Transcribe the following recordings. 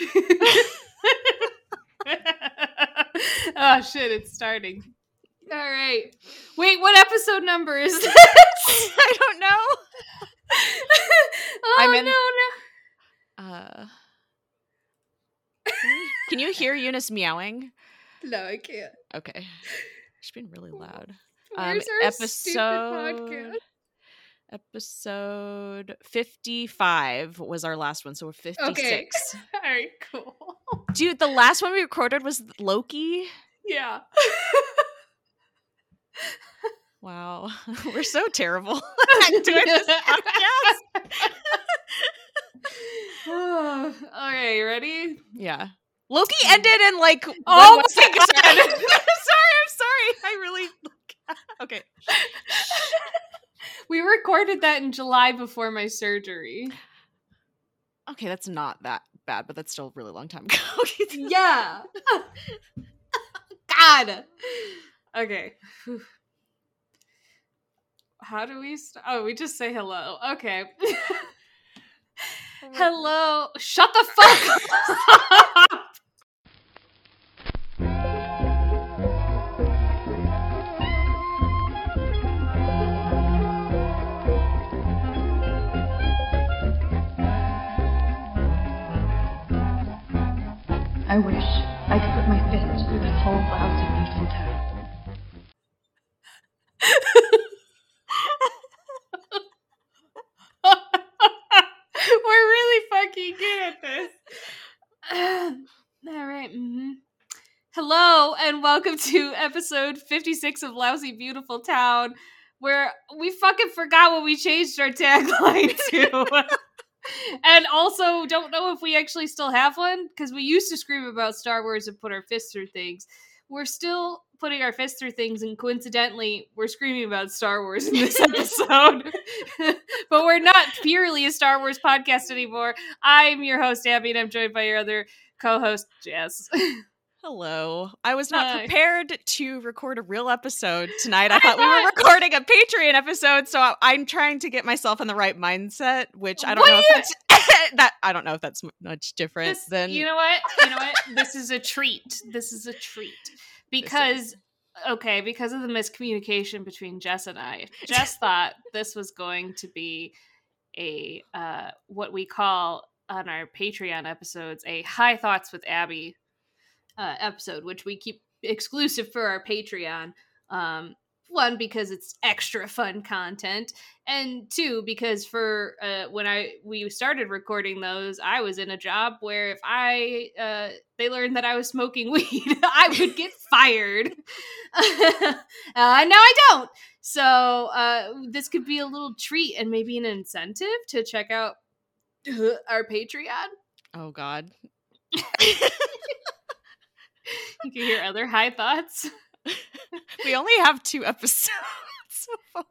oh shit, it's starting. All right. Wait, what episode number is this? I don't know. oh I'm in- no, Uh, can you hear Eunice meowing? no. No, I can't. Okay. She's been really loud. Um, Where's our stupid podcast? Episode 55 was our last one, so we're 56. Okay. All right, cool. Dude, the last one we recorded was Loki. Yeah. Wow. We're so terrible at doing this podcast. All right, you ready? Yeah. Loki ended in like oh my. God. I'm sorry, I'm sorry. I really Okay. We recorded that in July before my surgery. Okay, that's not that bad, but that's still a really long time ago. Yeah. God. Okay. How do we st- Oh, we just say hello. Okay. Oh hello. Shut the fuck up. I wish I could put my fist through this whole lousy, beautiful town. We're really fucking good at this. All right. mhm. Hello, and welcome to episode 56 of Lousy Beautiful Town, where we fucking forgot what we changed our tagline to. and also don't know if we actually still have one, because we used to scream about Star Wars and put our fists through things. We're still putting our fists through things, and coincidentally, we're screaming about Star Wars in this episode. but we're not purely a Star Wars podcast anymore. I'm your host, Abby, and I'm joined by your other co-host, Jess. Hello. I was not Hi. prepared to record a real episode tonight. I, I thought we were recording a Patreon episode, so I- I'm trying to get myself in the right mindset, which I don't What know if you- that's that I don't know if that's much different This- than you know what? You know what? this is a treat. This is a treat because okay, because of the miscommunication between Jess and I. Jess thought this was going to be a uh, what we call on our Patreon episodes a high thoughts with Abby uh, episode, which we keep exclusive for our Patreon. Um, one because it's extra fun content, and two because for uh, when I we started recording those, I was in a job where if I uh, they learned that I was smoking weed, I would get fired. uh, now I don't. So uh, this could be a little treat and maybe an incentive to check out our Patreon. Oh god. You can hear other high thoughts. we only have two episodes so far.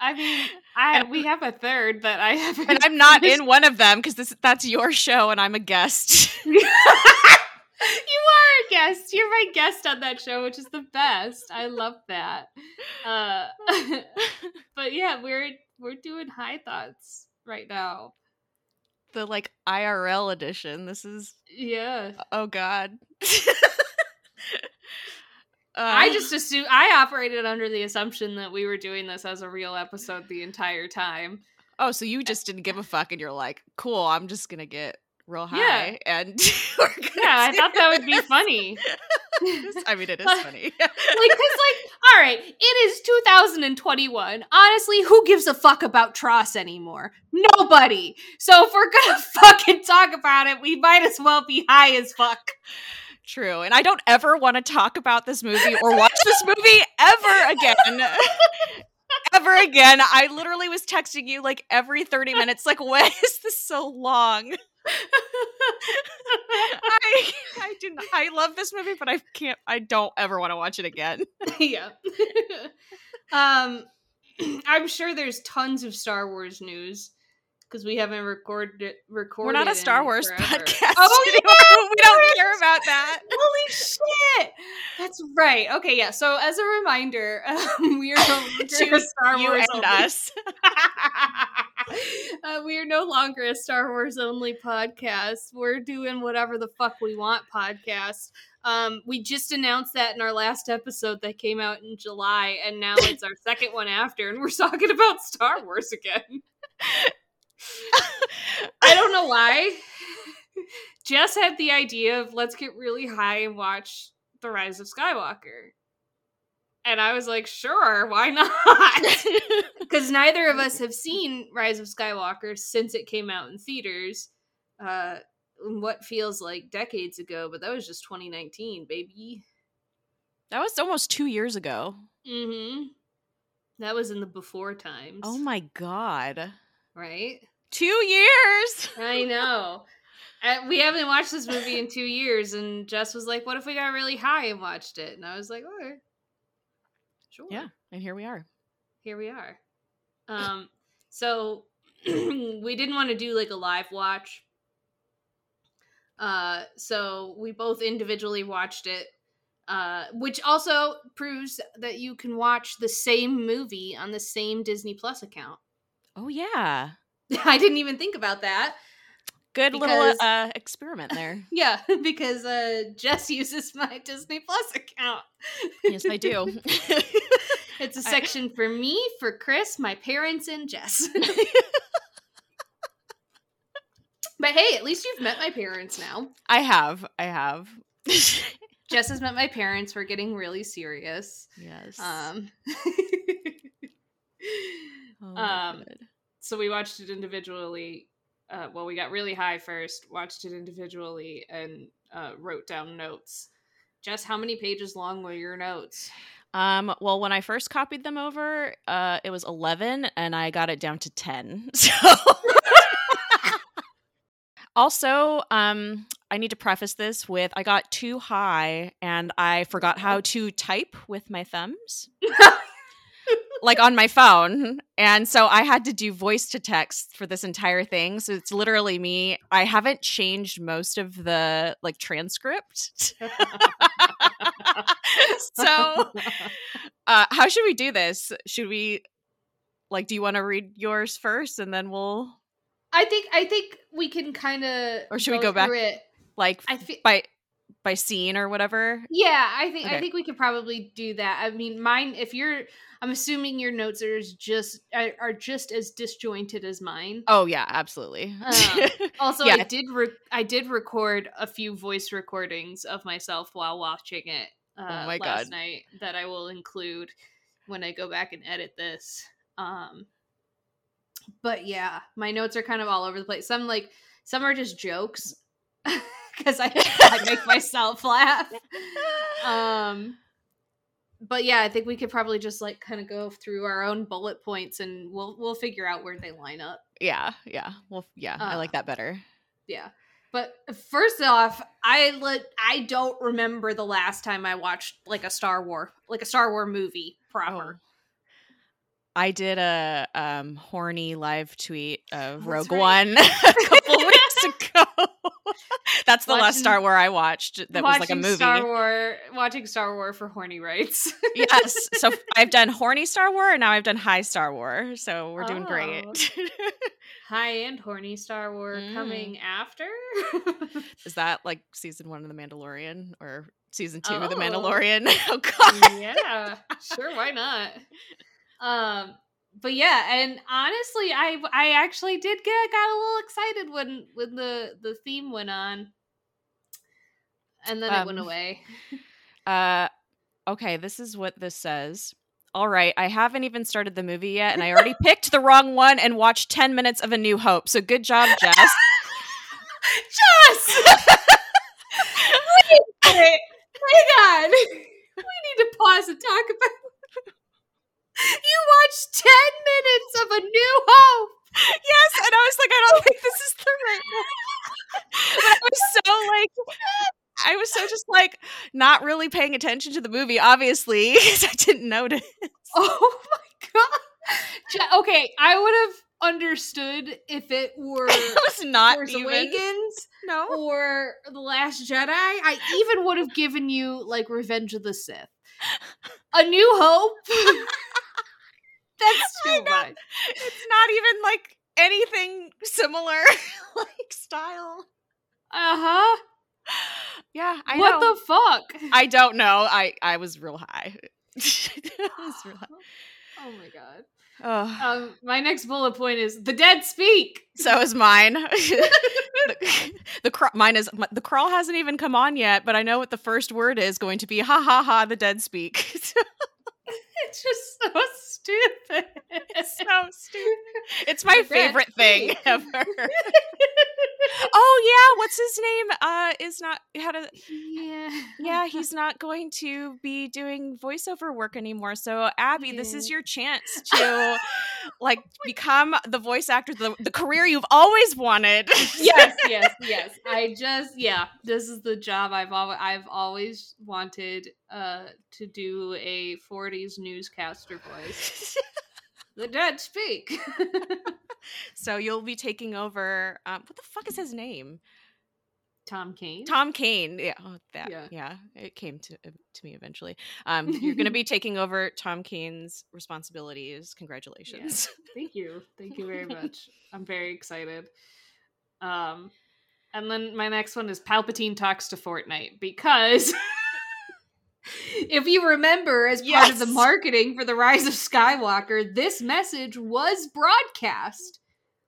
I mean, I we have a third that I haven't. And I'm not finished. in one of them because this that's your show and I'm a guest. you are a guest. You're my guest on that show, which is the best. I love that. Uh, but yeah, we're we're doing high thoughts right now. The like IRL edition. This is Yeah, oh god. I Uh, just assumed I operated under the assumption that we were doing this as a real episode the entire time. Oh, so you just didn't give a fuck and you're like, cool, I'm just gonna get real high Yeah. and Yeah, I thought that would be funny. I mean it is funny. like because like all right it is 2021 honestly who gives a fuck about TROS anymore nobody so if we're gonna fucking talk about it we might as well be high as fuck True. And I don't ever want to talk about this movie or watch this movie ever again. ever again. I literally was texting you like every 30 minutes, like, when is this so long? I I didn't I love this movie, but I can't I don't ever want to watch it again. yeah um i'm sure there's tons of star wars news because we haven't recorded recorded We're not a Star Wars forever. podcast. Oh, anymore. we don't care about that. Holy shit! That's right. Okay, yeah. So as a reminder, um, we are no longer To a Star you Wars and only- us. uh, we are no longer a Star Wars only podcast. We're doing whatever the fuck we want podcast. Um, we just announced that in our last episode that came out in July, and now it's our second one after, and we're talking about Star Wars again. I don't know why. Jess had the idea of let's get really high and watch The Rise of Skywalker. And I was like, sure, why not? Because neither of us have seen Rise of Skywalker since it came out in theaters. Uh, in what feels like decades ago, but that was just 2019, baby. that was almost two years ago. Mm-hmm. That was in the before times. Oh my god. right? Two years. I know. Uh, we haven't watched this movie in two years, and Jess was like, "What if we got really high and watched it?" And I was like, "Okay, sure." Yeah, and here we are. here we are. Um, so we didn't want to do like a live watch. Uh, so we both individually watched it, uh, which also proves that you can watch the same movie on the same Disney Plus account. Oh yeah. I didn't even think about that. Good Because- little uh, experiment there. Yeah, because uh, Jess uses my Disney Plus account. yes, I do. It's a section for me, for Chris, my parents, and Jess. but hey, at least you've met my parents now. I have. I have. Jess has met my parents. We're getting really serious. yes. Um, Oh, um, God. So we watched it individually. Uh, well, we got really high first, watched it individually, and uh, wrote down notes. Jess, how many pages long were your notes? Um, well, when I first copied them over, uh, it was 11 and I got it down to 10. So Also, um, I need to preface this with I got too high and I forgot how to type with my thumbs. like on my phone. And so I had to do voice to text for this entire thing. So it's literally me. I haven't changed most of the like transcript. so uh how should we do this? Should we like do you want to read yours first and then we'll I think I think we can kind of Or should we go back- It. like I feel by by scene or whatever? yeah. I think Okay. I think we could probably do that. I mean, mine. If you're, I'm assuming your notes are just are, are just as disjointed as mine. Oh yeah, absolutely. Um, Also, Yeah. I did re- I did record a few voice recordings of myself while watching it uh, Oh my last God. night that I will include when I go back and edit this. Um, but yeah, my notes are kind of all over the place. Some like some are just jokes because I I make myself laugh. Um, but yeah, I think we could probably just like kind of go through our own bullet points and we'll we'll figure out where they line up. yeah, yeah. Well, yeah, I Uh, like that better. Yeah. But first off, I let I don't remember the last time I watched like a Star War like a Star War movie proper. Oh. I did a um horny live tweet of Oh, Rogue right. One a couple weeks ago. That's the last Star War I watched. That was like a movie. Star War watching Star War for horny rights. yes. So I've done horny Star War and now I've done high Star War. So we're doing great. High and horny Star War Mm. coming after. Is that like season one of The Mandalorian or season two of The Oh. Mandalorian? Oh god. yeah, sure, why not? Um, but yeah, and honestly, I I actually did get got a little excited when when the the theme went on, and then it went Um, away. Uh okay, this is what this says. All right, I haven't even started the movie yet, and I already picked the wrong one and watched 10 minutes of A New Hope. So good job, Jess. Jess, wait, wait, hang on. We need to pause and talk about. You watched ten minutes of A New Hope. yes, and I was like, I don't think this is the right one. But I was so like, I was so just like not really paying attention to the movie, obviously, because I didn't notice. Oh my god. Okay, I would have understood if it were It was not Force even. Awakens No. or The Last Jedi. I even would have given you like Revenge of the Sith. A New Hope. That's too know. much. It's not even like anything similar like style. Uh huh. Yeah, I What know. the fuck? I don't know. I I was real high. Was real high. Oh my god. Oh, Um, my next bullet point is the dead speak. so is mine. the, the crawl, mine is the crawl hasn't even come on yet, but I know what the first word is going to be. Ha ha ha! The dead speak. It's just so stupid. it's so stupid. It's my favorite thing ever. oh yeah, what's his name? Uh, is not how to. yeah. Yeah, he's not going to be doing voiceover work anymore. So Abby, this is your chance to like become the voice actor, the, the career you've always wanted. yes, yes, yes. I just yeah, this is the job I've always I've always wanted uh to do a 40s newscaster voice. the dead speak. so you'll be taking over. Um, what the fuck is his name? Tom Kane. Tom Kane. Yeah, oh, that. Yeah. Yeah. it came to uh, to me eventually. Um, you're going to be taking over Tom Kane's responsibilities. Congratulations. Thank you. Thank you very much. I'm very excited. Um and then my next one is Palpatine talks to Fortnite because if you remember as part of the marketing for the Rise of Skywalker, this message was broadcast.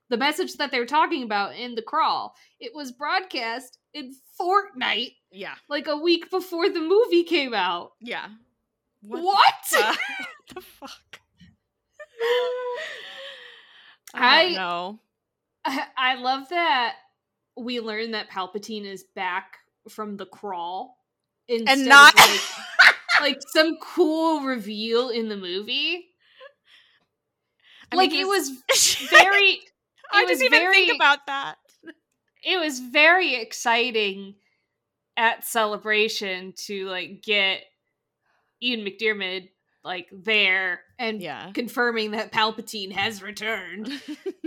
The message that they're talking about in the crawl, it was broadcast in Fortnite Yeah. like a week before the movie came out. Yeah. What? the, what the fuck? I- don't know. I, I love that we learn that Palpatine is back from the crawl instead and not like, like some cool reveal in the movie. I like mean, it was very I was didn't even very- think about that. it was very exciting at celebration to like get Ian McDiarmid like there and Yeah. confirming that Palpatine has returned.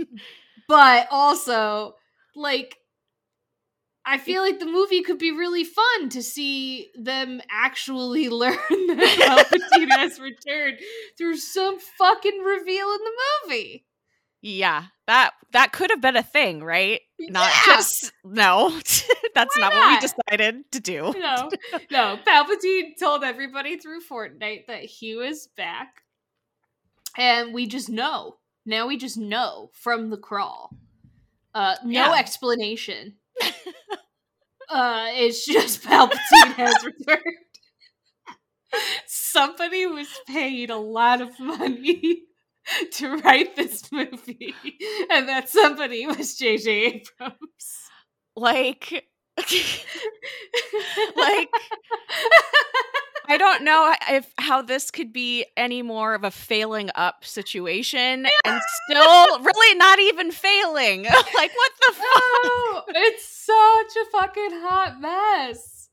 but also like I feel like the movie could be really fun to see them actually learn that Palpatine has returned through some fucking reveal in the movie. yeah, that that could have been a thing, right? Not Yeah! just no. That's Why not, what we decided to do. No, no. Palpatine told everybody through Fortnite that he was back, and we just know. Now we just know from the crawl. Uh, no Yeah. explanation. Uh, it's just Palpatine has returned. Somebody was paid a lot of money to write this movie, and that somebody was J.J. Abrams. Like like I don't know if how this could be any more of a failing up situation and still really not even failing. like what the fuck? Oh, it's such a fucking hot mess.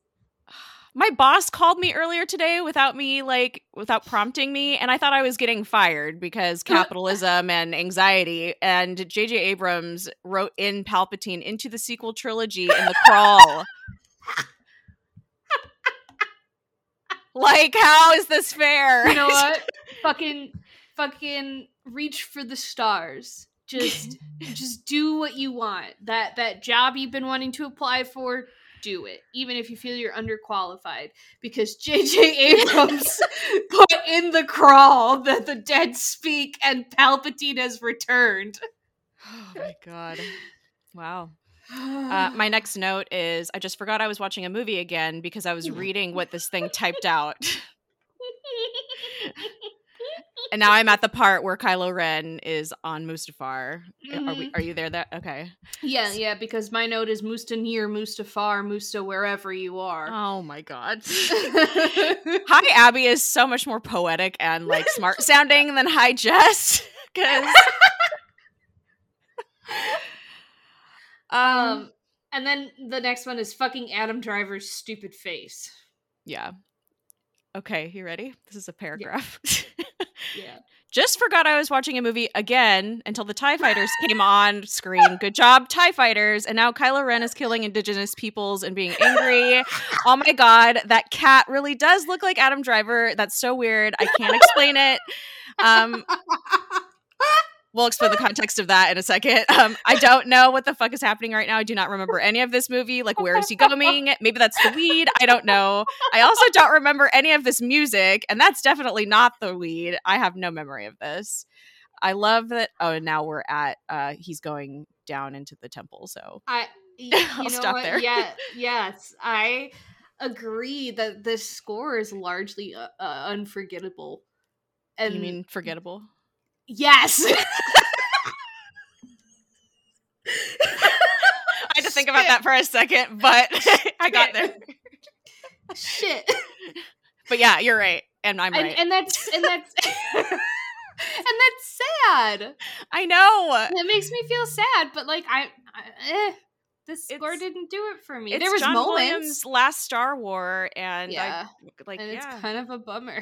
My boss called me earlier today without me like without prompting me and I thought I was getting fired because capitalism and anxiety and JJ Abrams wrote in Palpatine into the sequel trilogy in the crawl. Like how is this fair? You know what? fucking, fucking reach for the stars. Just, just do what you want. That that job you've been wanting to apply for, do it. Even if you feel you're underqualified, because J.J. Abrams put in the crawl that the dead speak and Palpatine has returned. Oh my god. Wow. Uh, my next note is I just forgot I was watching a movie again because I was reading what this thing typed out. and now I'm at the part where Kylo Ren is on Mustafar. Are we Mhm. are you there that okay. Yeah, yeah, because my note is Musta near, Mustafar, Musta wherever you are. Oh my god. Hi Abby is so much more poetic and like smart sounding than Hi Jess. Cause um um, and then the next one is fucking Adam Driver's stupid face. yeah. Okay, you ready? This is a paragraph. Yeah. Just forgot I was watching a movie again until the TIE fighters came on screen. Good job, TIE fighters. And now Kylo Ren is killing indigenous peoples and being angry. Oh my god, that cat really does look like Adam Driver. That's so weird. I can't explain it. Um we'll explain the context of that in a second. Um, I don't know what the fuck is happening right now. I do not remember any of this movie. Like, where is he going? Maybe that's the weed. I don't know. I also don't remember any of this music, and that's definitely not the weed. I have no memory of this. I love that. Oh, and now we're at. uh He's going down into the temple. So I you I'll know stop what? there. Yeah, yes, I agree that this score is largely uh, uh, unforgettable. And you mean forgettable? Yes? I had to think about that for a second, but I got there. Shit. But yeah, you're right, and I'm and, right. and that's and that's and that's sad. I know. It makes me feel sad, but like I, I eh, this score It's- didn't do it for me. There was John moments, Williams' last Star War, and yeah, I like and yeah. it's kind of a bummer.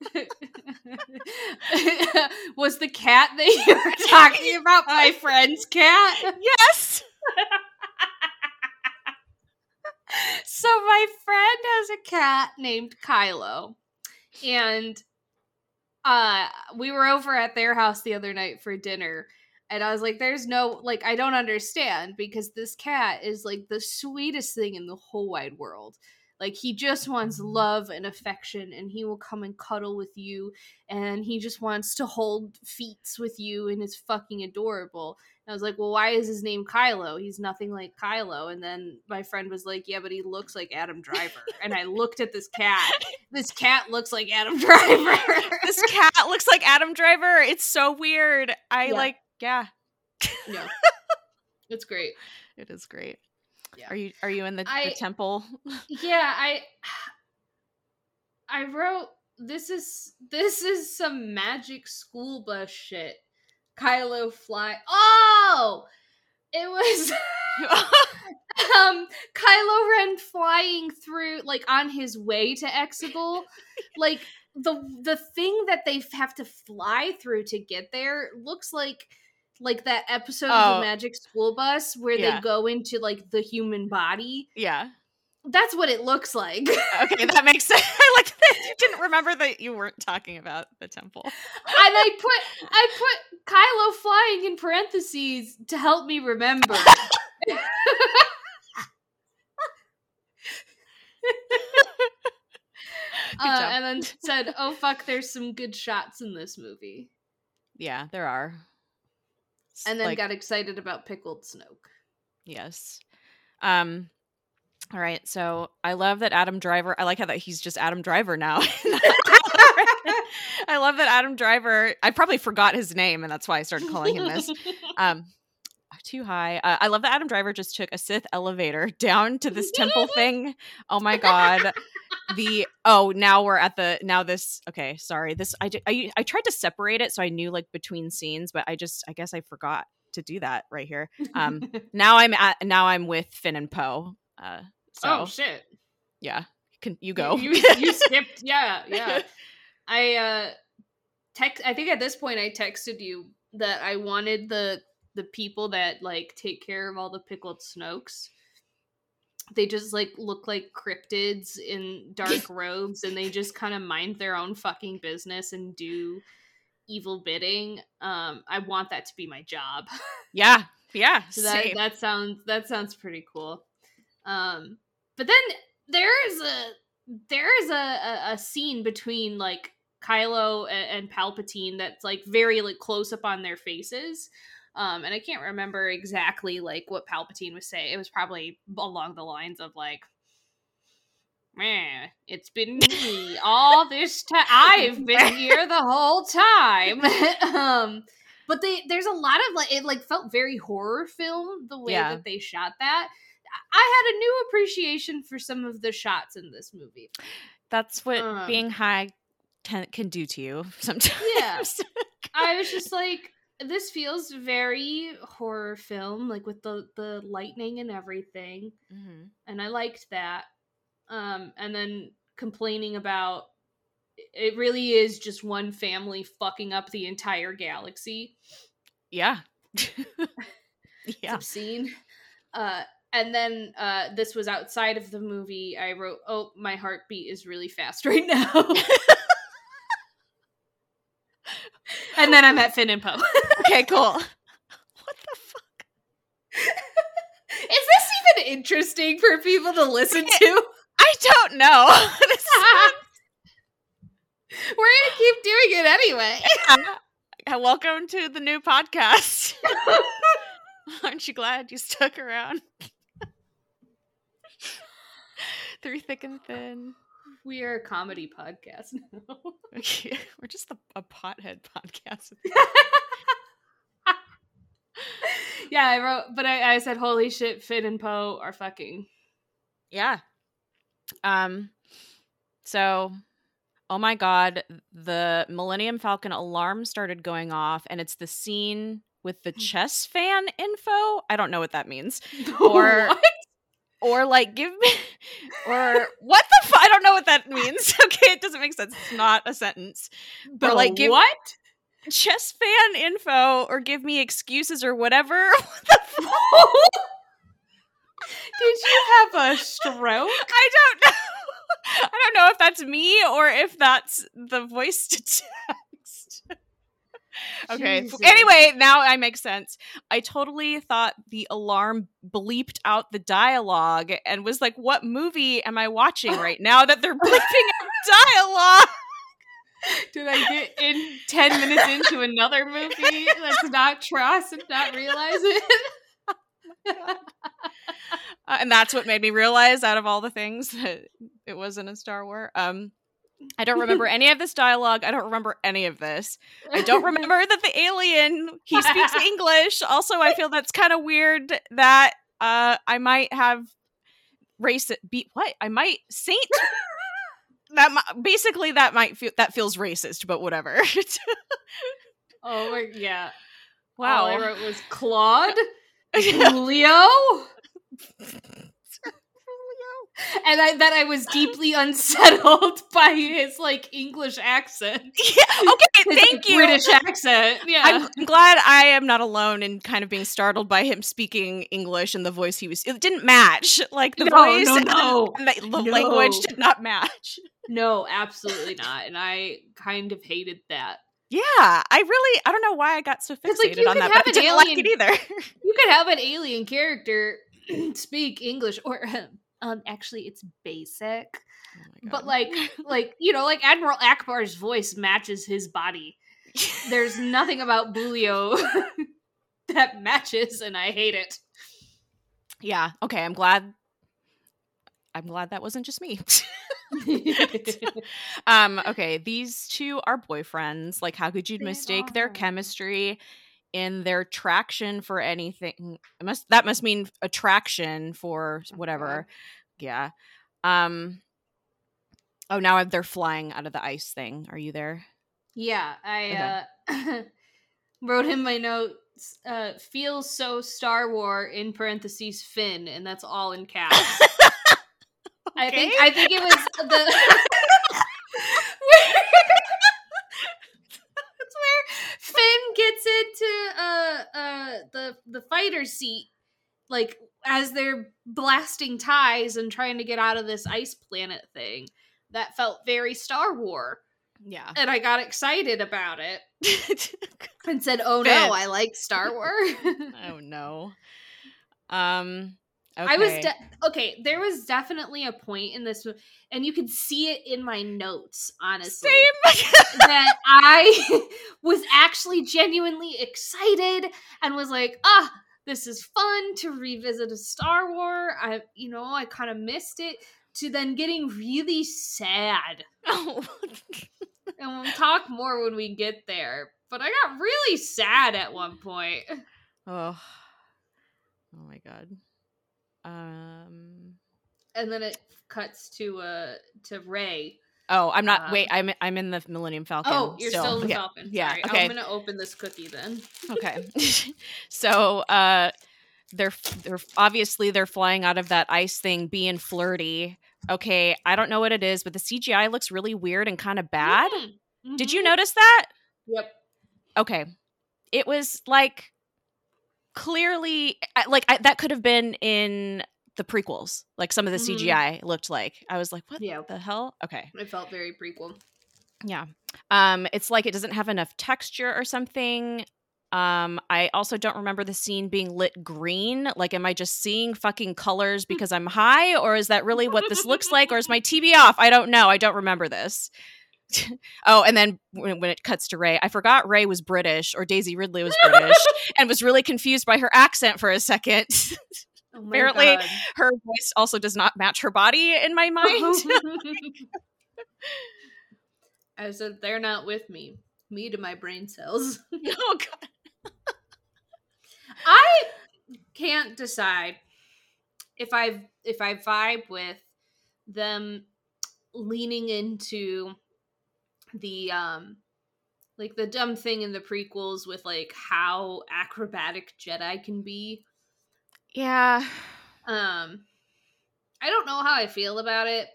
was the cat that you were talking about my friend's cat? yes. so my friend has a cat named Kylo, and uh, we were over at their house the other night for dinner. And I was like, there's no, like, I don't understand because this cat is like the sweetest thing in the whole wide world. Like, he just wants love and affection, and he will come and cuddle with you, and he just wants to hold feats with you, and it's fucking adorable. And I was like, well, why is his name Kylo? He's nothing like Kylo. And then my friend was like, yeah, but he looks like Adam Driver. and I looked at this cat. This cat looks like Adam Driver. this cat looks like Adam Driver. It's so weird. I Yeah. like yeah. no, it's great. It is great. Yeah. Are you are you in the, I- the temple? Yeah, I I wrote this is this is some magic school bus shit. Kylo fly. Oh, it was um Kylo Ren flying through like on his way to Exegol. like the the thing that they have to fly through to get there looks like like that episode of Oh. the Magic School Bus where Yeah. they go into like the human body. yeah. That's what it looks like. Okay, that makes sense. I like that you didn't remember that you weren't talking about the temple. and I put I put Kylo flying in parentheses to help me remember. Uh, and then said, "Oh fuck, there's some good shots in this movie." Yeah, there are. And then like- got excited about pickled Snoke. Yes. Um all right, so I love that Adam Driver. I like how that he's just Adam Driver now. I love that Adam Driver. I probably forgot his name, and that's why I started calling him this. Um, too high. Uh, I love that Adam Driver just took a Sith elevator down to this temple thing. Oh my god. The oh now we're at the now this okay sorry this I, I I tried to separate it so I knew like between scenes but I just I guess I forgot to do that right here um now I'm at now I'm with Finn and Poe. Uh, so oh shit! yeah, can you go? You, you skipped. Yeah, yeah. I uh text. I think at this point I texted you that I wanted the the people that like take care of all the pickled Snokes. They just like look like cryptids in dark robes, and they just kind of mind their own fucking business and do evil bidding. Um, I want that to be my job. yeah, yeah. So that same. that sounds that sounds pretty cool. Um, but then there is a there is a, a, a scene between like Kylo and, and Palpatine that's like very like close up on their faces. Um, and I can't remember exactly like what Palpatine was saying. It was probably along the lines of like, "Man, it's been me all this time. I've been here the whole time." um, but they there's a lot of like it like felt very horror film the way Yeah. that they shot that. I had a new appreciation for some of the shots in this movie. That's what um, being high can, can do to you sometimes. Yeah. I was just like, this feels very horror film, like with the the lightning and everything, Mhm. and I liked that. Um, and then complaining about it really is just one family fucking up the entire galaxy. Yeah. It's yeah. obscene. Uh, and then uh, this was outside of the movie. I wrote, "Oh, my heartbeat is really fast right now." And then I met Finn and Poe. okay, cool. What the fuck? Is this even interesting for people to listen to? I don't know. We're gonna keep doing it anyway. Uh, welcome to the new podcast. Aren't you glad you stuck around? Through thick and thin. We are a comedy podcast now. Okay, We're just a, a pothead podcast. yeah, I wrote, but I, I said, "Holy shit, Finn and Poe are fucking." Yeah. Um so oh my god, the Millennium Falcon alarm started going off and it's the scene with the chess fan info. I don't know what that means. Or- What? Or like give me or what the fu- I don't know what that means. Okay, it doesn't make sense. It's not a sentence. The like, give- what? Chess fan info or give me excuses or whatever. What the Did you have a stroke? I don't know. I don't know if that's me or if that's the voice to text. okay. Jesus. Anyway, now I make sense. I totally thought the alarm bleeped out the dialogue and was like, what movie am I watching right now that they're bleeping out dialogue? Did I get in ten minutes into another movie that's not TROS and not realize it? Uh, and that's what made me realize out of all the things that it wasn't a Star Wars. Um, I don't remember any of this dialogue. I don't remember any of this. I don't remember that the alien he speaks English. Also, I feel that's kind of weird that uh I might have race beat what I might saint that mi- basically that might feel that feels racist, but whatever. Oh yeah. wow. All I wrote was Claude, Julio, and I that I was deeply unsettled by his like English accent. Yeah, okay, His, thank like, you. British accent. Yeah. I'm, I'm glad I am not alone in kind of being startled by him speaking English and the voice he was. It didn't match. Like the No, voice no, and no. and the, the No. language did not match. no, absolutely not. And I kind of hated that. Yeah, I really I don't know why I got so fixated like, you on that, but I didn't like alien- it either. You could have an alien character speak English or um actually it's basic. Oh But like like you know, like Admiral Ackbar's voice matches his body. There's nothing about Boolio that matches and I hate it. yeah, okay, I'm glad. I'm glad that wasn't just me. um, okay, these two are boyfriends. Like, how could you They mistake their chemistry in their traction for anything? It must that must mean attraction for whatever. Yeah. Um. Oh, now they're flying out of the ice thing. Are you there? Yeah, I uh wrote in my notes uh feels so Star War in parentheses Finn and that's all in caps. I think I think it was the That's where Finn gets into uh uh the the fighter seat like as they're blasting ties and trying to get out of this ice planet thing. That felt very Star War. Yeah. And I got excited about it and said, "Oh Finn. no, I like Star Wars." oh no. Um. Okay. I was de- okay. There was definitely a point in this, and you could see it in my notes. Honestly, same. that I was actually genuinely excited and was like, "Ah, this is fun to revisit a Star Wars." I, you know, I kind of missed it. To then getting really sad, oh. and we'll talk more when we get there. But I got really sad at one point. oh. Oh my god. Um. and then it cuts to uh to Rey. Oh, I'm not. Um, wait, I'm I'm in the Millennium Falcon. Oh, you're still, in the yeah. Falcon. yeah, Sorry. okay. I'm gonna open this cookie then. Okay. so, uh, they're they're obviously they're flying out of that ice thing, being flirty. Okay, I don't know what it is, but the CGI looks really weird and kind of bad. Mm, Did you mhm. notice that? Yep. Okay, it was like clearly like I, that could have been in the prequels. Like some of the Mhm. CGI looked like. I was like, what Yeah. the hell? Okay. It felt very prequel. Yeah. Um, it's like it doesn't have enough texture or something. Um, I also don't remember the scene being lit green. Like, am I just seeing fucking colors because I'm high, or is that really what this looks like, or is my TV off? I don't know. I don't remember this. Oh, and then when, when it cuts to Rey, I forgot Rey was British or Daisy Ridley was British, and was really confused by her accent for a second. Oh Apparently, God. her voice also does not match her body in my mind. Oh, I said they're not with me. Me to my brain cells. oh god. I can't decide if I if I vibe with them leaning into the um like the dumb thing in the prequels with like how acrobatic Jedi can be. Yeah. Um I don't know how I feel about it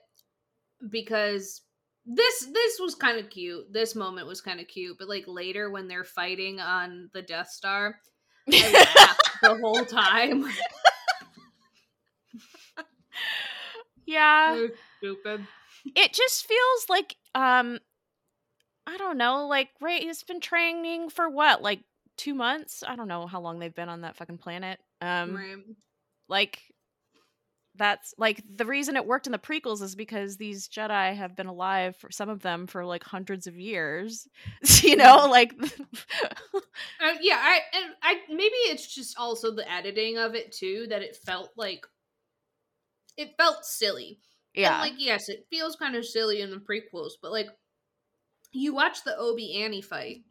because this this was kind of cute. This moment was kind of cute, but like later when they're fighting on the Death Star, the whole time. yeah. It stupid. It just feels like um I don't know, like Rey has been training for what? Like 2 months? I don't know how long they've been on that fucking planet. Um Right. like that's like the reason it worked in the prequels is because these Jedi have been alive for some of them for like hundreds of years. you know, like Uh, yeah, I and I maybe it's just also the editing of it too that it felt like it felt silly. yeah. And like yes, it feels kind of silly in the prequels, but like you watch the Obi Annie fight,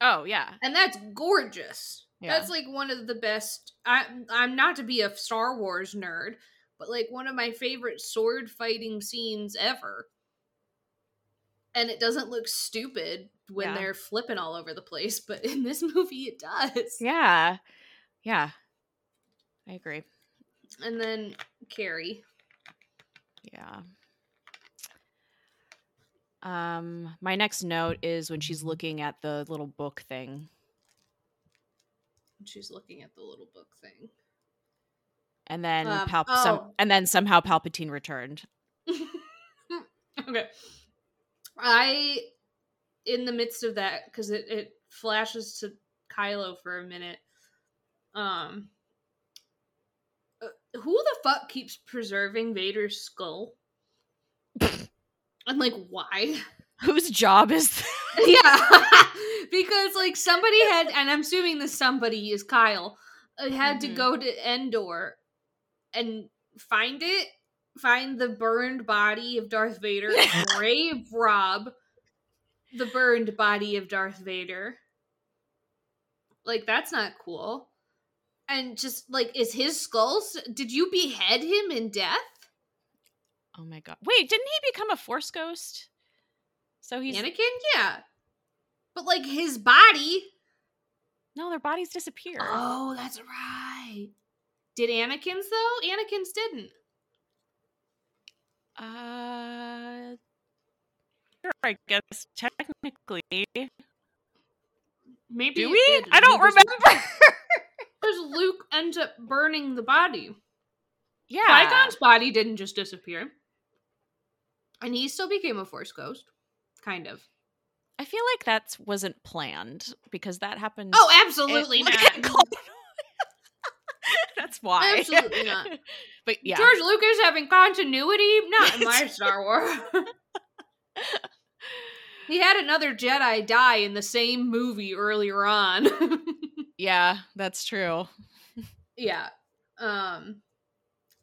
oh, yeah. and that's gorgeous. Yeah. That's like one of the best. I I'm not to be a Star Wars nerd, but like one of my favorite sword fighting scenes ever. And it doesn't look stupid when Yeah. they're flipping all over the place, but in this movie it does. Yeah. Yeah. I agree. And then Carrie. Yeah. Um, my next note is when she's looking at the little book thing. She's looking at the little book thing. And then Um, Pal- oh. some, and then somehow Palpatine returned. okay. I, in the midst of that, because it, it flashes to Kylo for a minute. Um, uh, who the fuck keeps preserving Vader's skull? And like, why? Whose job is that? yeah, because like somebody had, and I'm assuming the somebody is Kyle, uh, had to Mhm. go to Endor and find it, find the burned body of Darth Vader, grave rob the burned body of Darth Vader. Like that's not cool. And just like, is his skull? s- Did you behead him in death? Oh my god. Wait, didn't he become a force ghost? So he's Anakin, yeah, but like his body. No, their bodies disappear. Oh, that's right. Did Anakin's though? Anakin's didn't. Uh sure, I guess technically. Maybe Do we? I don't remember. Because Luke ends up burning the body. yeah. Qui-Gon's body didn't just disappear, and he still became a Force ghost, kind of. I feel like that wasn't planned because that happened. Oh, absolutely not. That's why. Absolutely not. but yeah. George Lucas having continuity, not in my Star Wars. he had another Jedi die in the same movie earlier on. Yeah, that's true. yeah. Um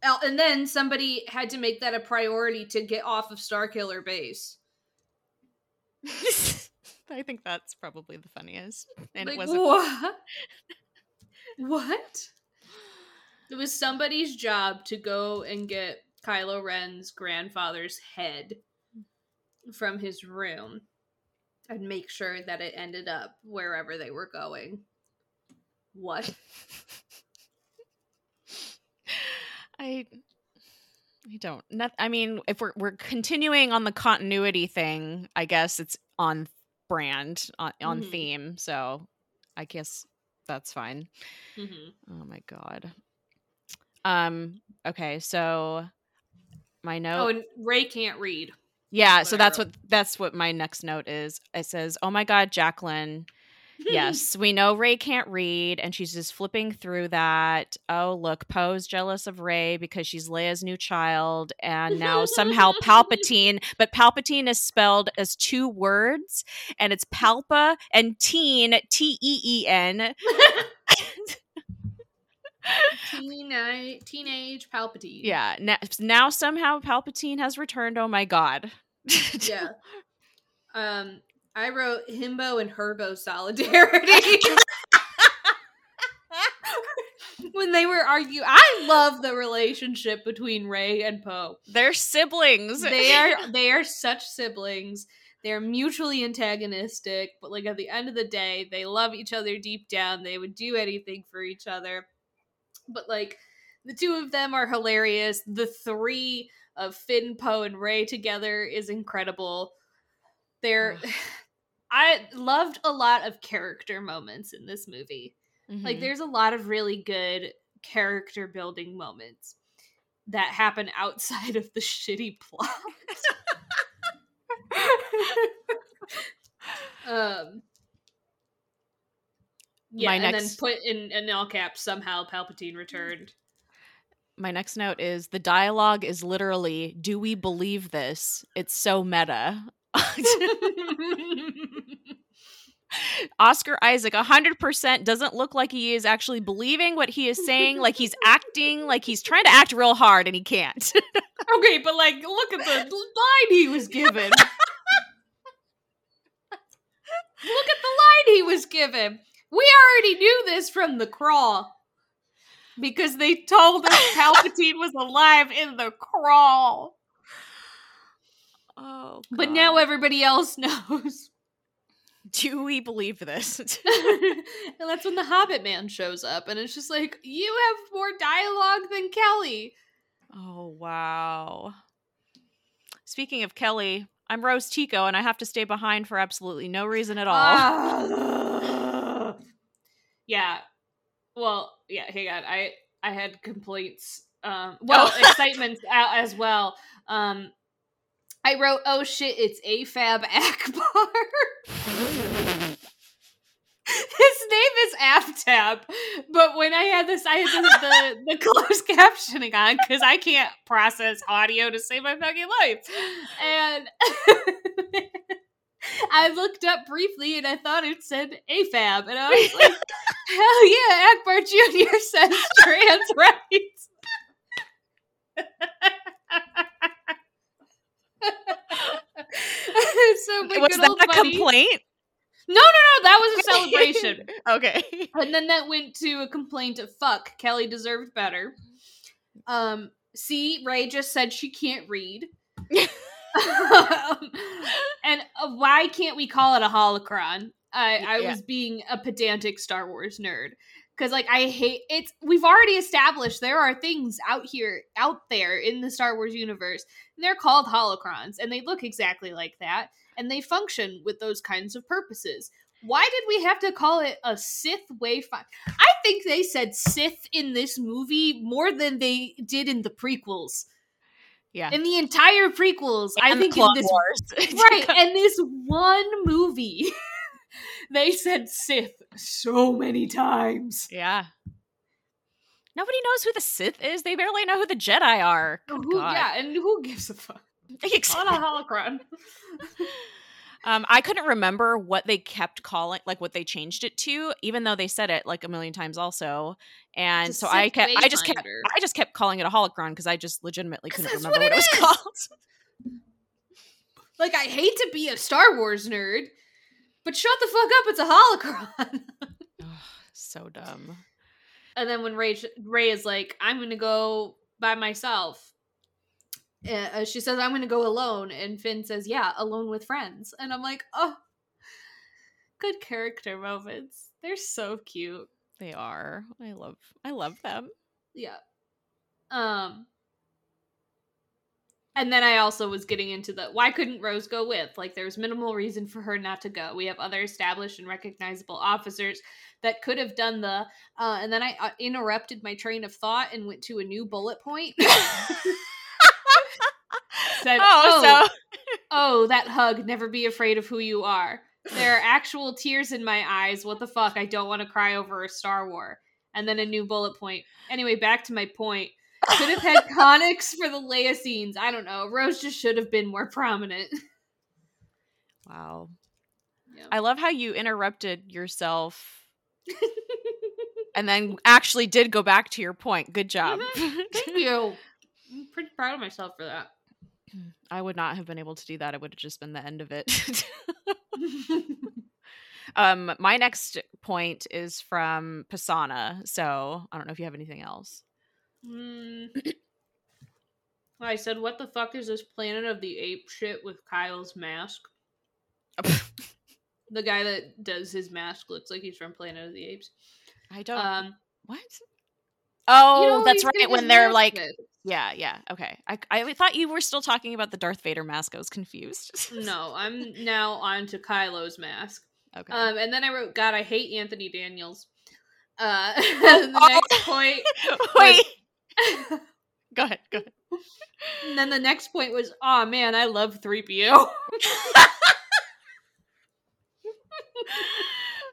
Oh, and then somebody had to make that a priority to get off of Starkiller base. I think that's probably the funniest. And like, it wasn't what? what? It was somebody's job to go and get Kylo Ren's grandfather's head from his room and make sure that it ended up wherever they were going. What? I I don't. Not, I mean, if we're we're continuing on the continuity thing, I guess it's on brand, on, on Mhm. theme. So I guess that's fine. Mhm. Oh my god. Um. Okay. So my note. Oh, note. and Rey can't read. Yeah, so that's what that's what my next note is. It says, "Oh my god, Jacqueline, yes, we know Rey can't read, and she's just flipping through that. Oh, look, Poe's jealous of Rey because she's Leia's new child, and now somehow Palpatine, but Palpatine is spelled as two words, and it's Palpa and Teen, T E E N. Teenage, teenage Palpatine. Yeah, now, now somehow Palpatine has returned. Oh my god. yeah. Um, I wrote himbo and herbo solidarity. when they were arguing, I love the relationship between Rey and Poe. They're siblings. They are they are such siblings. They're mutually antagonistic, but like at the end of the day, they love each other deep down. They would do anything for each other. But like the two of them are hilarious. The three of Finn, Poe, and Rey together is incredible. They're I loved a lot of character moments in this movie. Like Mhm. there's a lot of really good character building moments that happen outside of the shitty plot. um yeah, My and next- then put in, in all caps somehow Palpatine returned. my next note is the dialogue is literally do we believe this it's so meta oscar isaac 100% doesn't look like he is actually believing what he is saying like he's acting like he's trying to act real hard and he can't okay, but like look at the line he was given. look at the line he was given. We already knew this from the crawl. Because they told us Palpatine was alive in the crawl. Oh But now everybody else knows. do we believe this and that's when the Hobbit man shows up, and it's just like, you have more dialogue than Kelly. oh wow speaking of kelly i'm rose tico and i have to stay behind for absolutely no reason at all Ah. yeah. Well, yeah, hang on. I I had complaints. Um well, excitements as well. Um I wrote, "Oh shit, it's AFAB Ackbar." His name is Aftab, but when I had this, I had the the, the closed captioning on because I can't process audio to save my fucking life, and I looked up briefly and I thought it said AFAB, and I was like, "Hell yeah, Ackbar Jr. says trans rights." so was that a buddy- complaint No, no, no, that was a celebration. okay and then that went to a complaint of fuck, Kelly deserved better. Um, see, Rey just said she can't read. Um, and uh, why can't we call it a holocron? I, I Yeah. was being a pedantic Star Wars nerd because, like, I hate it's. We've already established there are things out here, out there in the Star Wars universe, and they're called holocrons, and they look exactly like that, and they function with those kinds of purposes. Why did we have to call it a Sith Wayfinder? I think they said Sith in this movie more than they did in the prequels. yeah In the entire prequels, I And the think in this Wars. right and this one movie they said sith so many times Yeah. Nobody knows who the Sith is. They barely know who the Jedi are. Good who, God. yeah and who gives a fuck on a holocron um, I couldn't remember what they kept calling, like what they changed it to, even though they said it like a million times also. And so I kept, I just kept, I just kept calling it a holocron because I just legitimately couldn't remember what what, it it was called. like i hate to be a star wars nerd but shut the fuck up it's a holocron Ugh, so dumb. and then when rey rey is like i'm gonna go by myself uh, she says i'm gonna go alone and finn says yeah alone with friends and i'm like oh good character moments they're so cute They are. I love, I love them. yeah um and then i also was getting into the why couldn't rose go with like there's minimal reason for her not to go we have other established and recognizable officers that could have done the uh, and then i uh, interrupted my train of thought and went to a new bullet point said oh, oh, so oh, that hug, never be afraid of who you are. There are actual tears in my eyes. What the fuck? I don't want to cry over a Star War. And then a new bullet point. Anyway, back to my point. Could have had conics for the Leia scenes. I don't know. Rose just should have been more prominent. Wow. Yeah. I love how you interrupted yourself and then actually did go back to your point. Good job. Thank you. I'm pretty proud of myself for that. I would not have been able to do that. It would have just been the end of it. um, my next point is from Pasaana. So I don't know if you have anything else. Mm. I said, what the fuck is this Planet of the Ape shit with Kyle's mask? The guy that does his mask looks like he's from Planet of the Apes. I don't. Um, what? Oh, you know, that's right. When they're like, fixed. yeah, yeah. Okay. I I thought you were still talking about the Darth Vader mask. I was confused. no, I'm now on to Kylo's mask. Okay. Um, and then I wrote, God, I hate Anthony Daniels. Uh, the Oh. next point, Wait. Go ahead. Go ahead. and then the next point was, oh man, I love 3PO.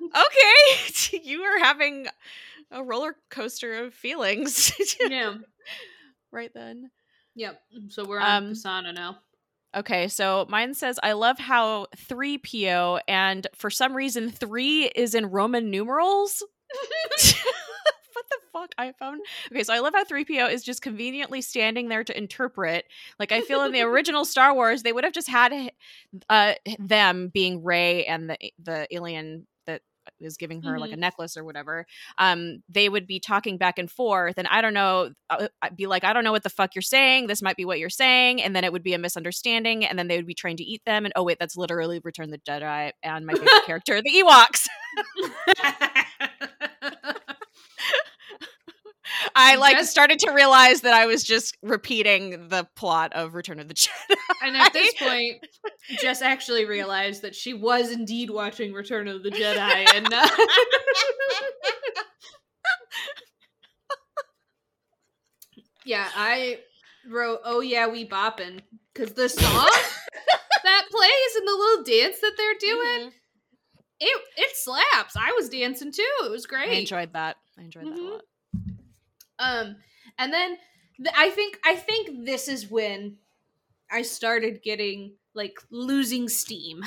okay. you are having a roller coaster of feelings. yeah. right then. Yep. So we're on Um, Pasaana now. Okay, so mine says I love how 3PO and for some reason 3 is in Roman numerals. fuck, iPhone? Okay, so I love how 3PO is just conveniently standing there to interpret. Like I feel in the original Star Wars, they would have just had uh them being Rey and the the alien that is giving her like a necklace or whatever. Um they would be talking back and forth and I don't know uh, I'd be like I don't know what the fuck you're saying. This might be what you're saying and then it would be a misunderstanding and then they would be trying to eat them and oh wait, that's literally Return the Jedi and my favorite character, the Ewoks. I like Just- started to realize that I was just repeating the plot of Return of the Jedi. and at this point, Jess actually realized that she was indeed watching Return of the Jedi, and uh, yeah, I wrote, "Oh yeah, we bopping," because the song that plays and the little dance that they're doing, it it slaps. I was dancing too. It was great. I enjoyed that. I enjoyed that a Mhm. lot. Um, and then th- I think I think this is when I started getting like losing steam,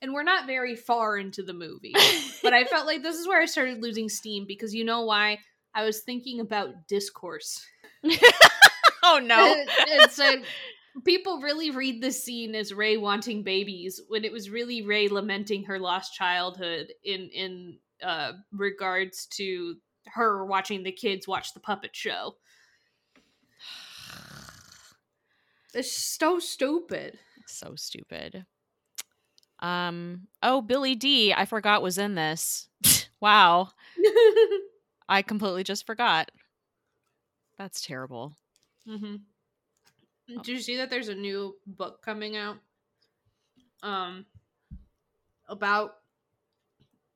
and we're not very far into the movie, but I felt like this is where I started losing steam because you know why? I was thinking about discourse. oh no. and so people really read this scene as Rey wanting babies when it was really Rey lamenting her lost childhood in in uh regards to her watching the kids watch the puppet show. It's so stupid. so stupid. Um oh Billy Dee, I forgot was in this. wow. I completely just forgot. That's terrible. Mm-hmm. Did you see that there's a new book coming out? Um about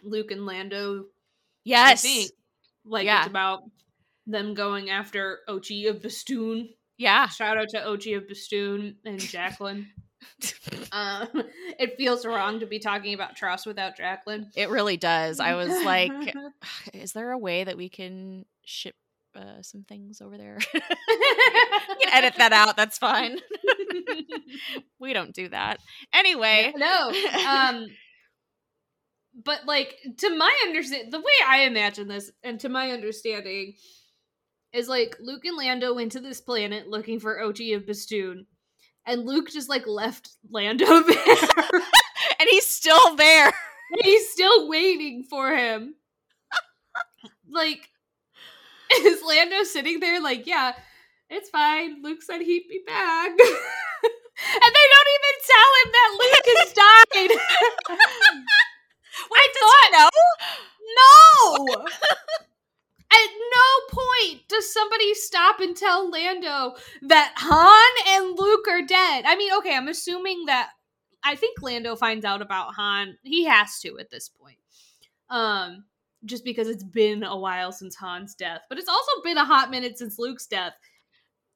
Luke and Lando Yes. Like Yeah. it's about them going after Ochi of Bestoon. Yeah. Shout out to Ochi of Bestoon and Jacqueline. um, it feels wrong to be talking about TROS without Jacqueline. It really does. I was like, is there a way that we can ship uh, some things over there? you can edit that out. That's fine. we don't do that. Anyway. no. Um, but like to my understand, the way I imagine this, and to my understanding, is like Luke and Lando went to this planet looking for Ochi of Bestoon, and Luke just like left Lando there. and he's still there. He's still waiting for him. like, is Lando sitting there like, yeah, it's fine. Luke said he'd be back. and they don't even tell him that Luke has died. I thought no. At no point does somebody stop and tell Lando that Han and Luke are dead. I mean, okay, I'm assuming that I think Lando finds out about Han. He has to at this point. Um just because it's been a while since Han's death, but it's also been a hot minute since Luke's death.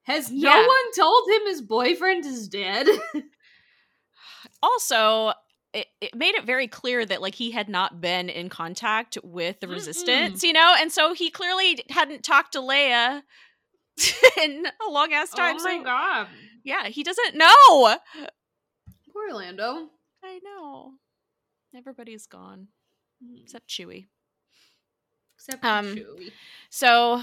Has no Yeah. one told him his boyfriend is dead? Also, it, it made it very clear that like he had not been in contact with the Mm-mm. resistance, you know, and so he clearly hadn't talked to Leia in a long ass time. oh my so god. yeah, he doesn't know. Poor Lando. I know. Everybody's gone except Chewie. Except Um, Chewie. So,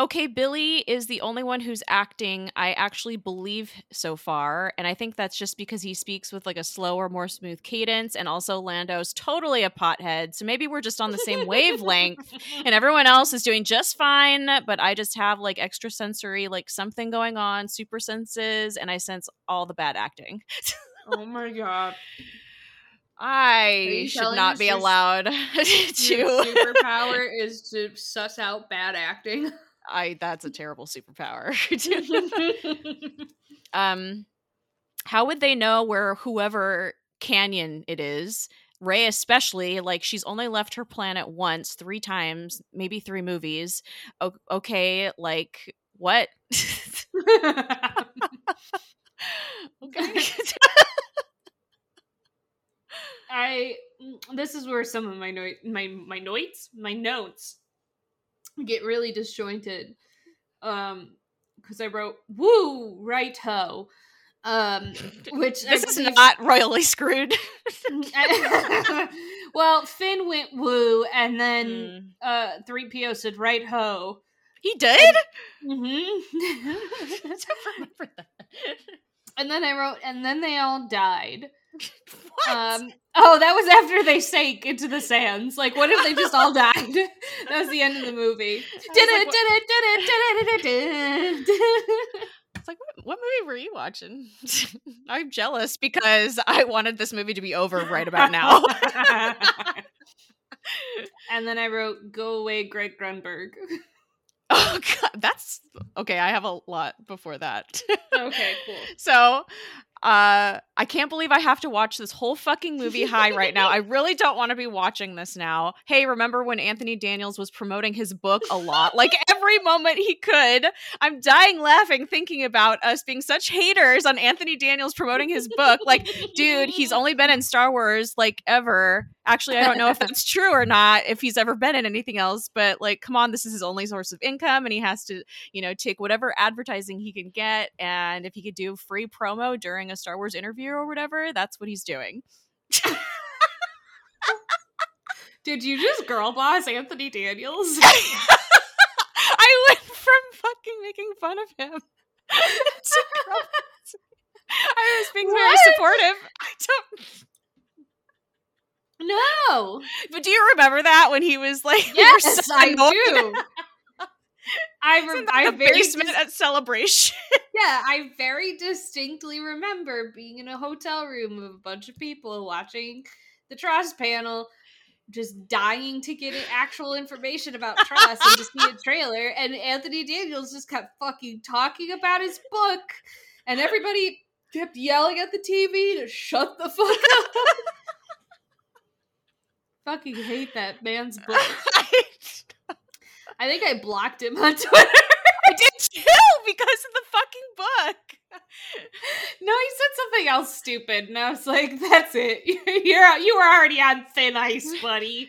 okay, Billy is the only one who's acting I actually believe so far. And I think that's just because he speaks with like a slower, more smooth cadence. And also, Lando's totally a pothead. So maybe we're just on the same wavelength. And everyone else is doing just fine, but I just have like extra sensory, like something going on, super senses, and I sense all the bad acting. oh my god. I should not be allowed Your to. superpower is to suss out bad acting. I that's a terrible superpower. um how would they know where whoever canyon it is? Rey especially like she's only left her planet once three times maybe three movies. O- okay like what? Okay. I this is where some of my no- my my notes my notes get really disjointed. Um, because I wrote "woo right ho," um, which this is not royally screwed well, Finn went woo, and then Mm. uh, three PO said right ho. he did hmm I don't remember that and then I wrote, and then they all died. what? Um, oh, that was after they sank into the sands. Like, what if they just all died? that was the end of the movie. Did it, did it, did it, did it, did it. It's like, what, what movie were you watching? I'm jealous because I wanted this movie to be over right about now. and then I wrote, "Go away, Greg Grunberg." oh god, that's okay. I have a lot before that. okay, cool. so, uh, I can't believe I have to watch this whole fucking movie high right now. I really don't want to be watching this now. Hey, remember when Anthony Daniels was promoting his book a lot? Like every moment he could. I'm dying laughing thinking about us being such haters on Anthony Daniels promoting his book. Like, dude, he's only been in Star Wars like ever. Actually, I don't know if that's true or not, if he's ever been in anything else, but like, come on, this is his only source of income and he has to, you know, take whatever advertising he can get. And if he could do free promo during a Star Wars interview or whatever, that's what he's doing. Did you just girl boss Anthony Daniels? I went from fucking making fun of him to I was being very supportive. I don't. No. But do you remember that when he was like, we Yes, so I annoyed do. I, the I very basement dis- at celebration. yeah, I very distinctly remember being in a hotel room with a bunch of people watching the TROS panel, just dying to get actual information about TROS and to see a trailer. And Anthony Daniels just kept fucking talking about his book, and everybody kept yelling at the TV to shut the fuck up. Fucking hate that man's book. I, think I blocked him on Twitter. I did too because of the fucking book. No, he said something else stupid, and I was like, "That's it. You're you were already on thin ice, buddy."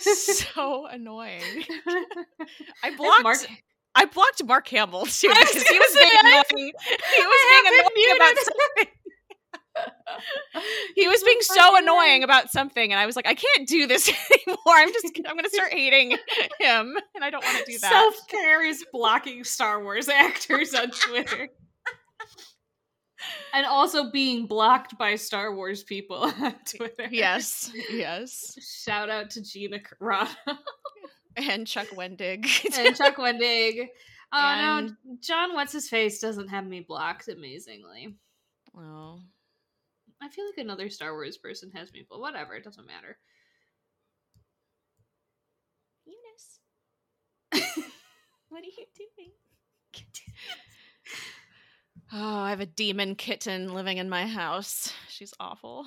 so annoying. I blocked. Mark. I blocked Mark Hamill too because he was being annoying. He was being annoying about something. He was being so annoying about something, and I was like, I can't do this anymore. I'm just, I'm gonna start hating him, and I don't want to do that. Self care is blocking Star Wars actors on Twitter, and also being blocked by Star Wars people on Twitter. yes, yes, Shout out to Gina Carano and Chuck Wendig. and Chuck Wendig. Oh And- no, John What's His Face doesn't have me blocked. Amazingly. oh, I feel like another Star Wars person has me, but whatever, it doesn't matter. Eunice, what are you doing? Oh, I have a demon kitten living in my house. She's awful.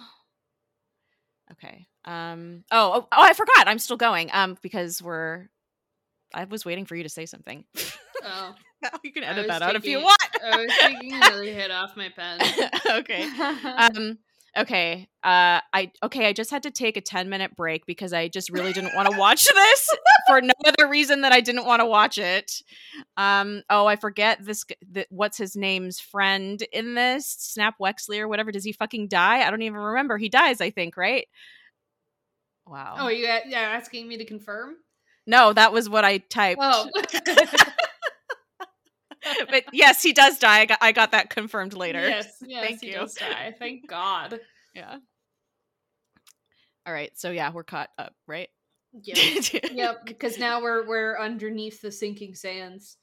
Okay. Um. Oh. Oh. oh I forgot. I'm still going. Um. Because we're. I was waiting for you to say something. Oh, you can edit was that out if you want. I was taking another hit off my pen. okay. Um okay. Uh I okay, I just had to take a 10 minute break because I just really didn't want to watch this for no other reason that I didn't want to watch it. Um oh, I forget this g- th- what's his name's friend in this? Snap Wexley or whatever. Does he fucking die? I don't even remember. He dies, I think, right? Wow. oh, you yeah, asking me to confirm? no, that was what I typed. Oh. but yes, he does die. I got, I got that confirmed later. Yes, yes, Thank he you. does die. Thank God. Yeah. All right. So yeah, we're caught up, right? Yep. yep. Because now we're we're underneath the sinking sands.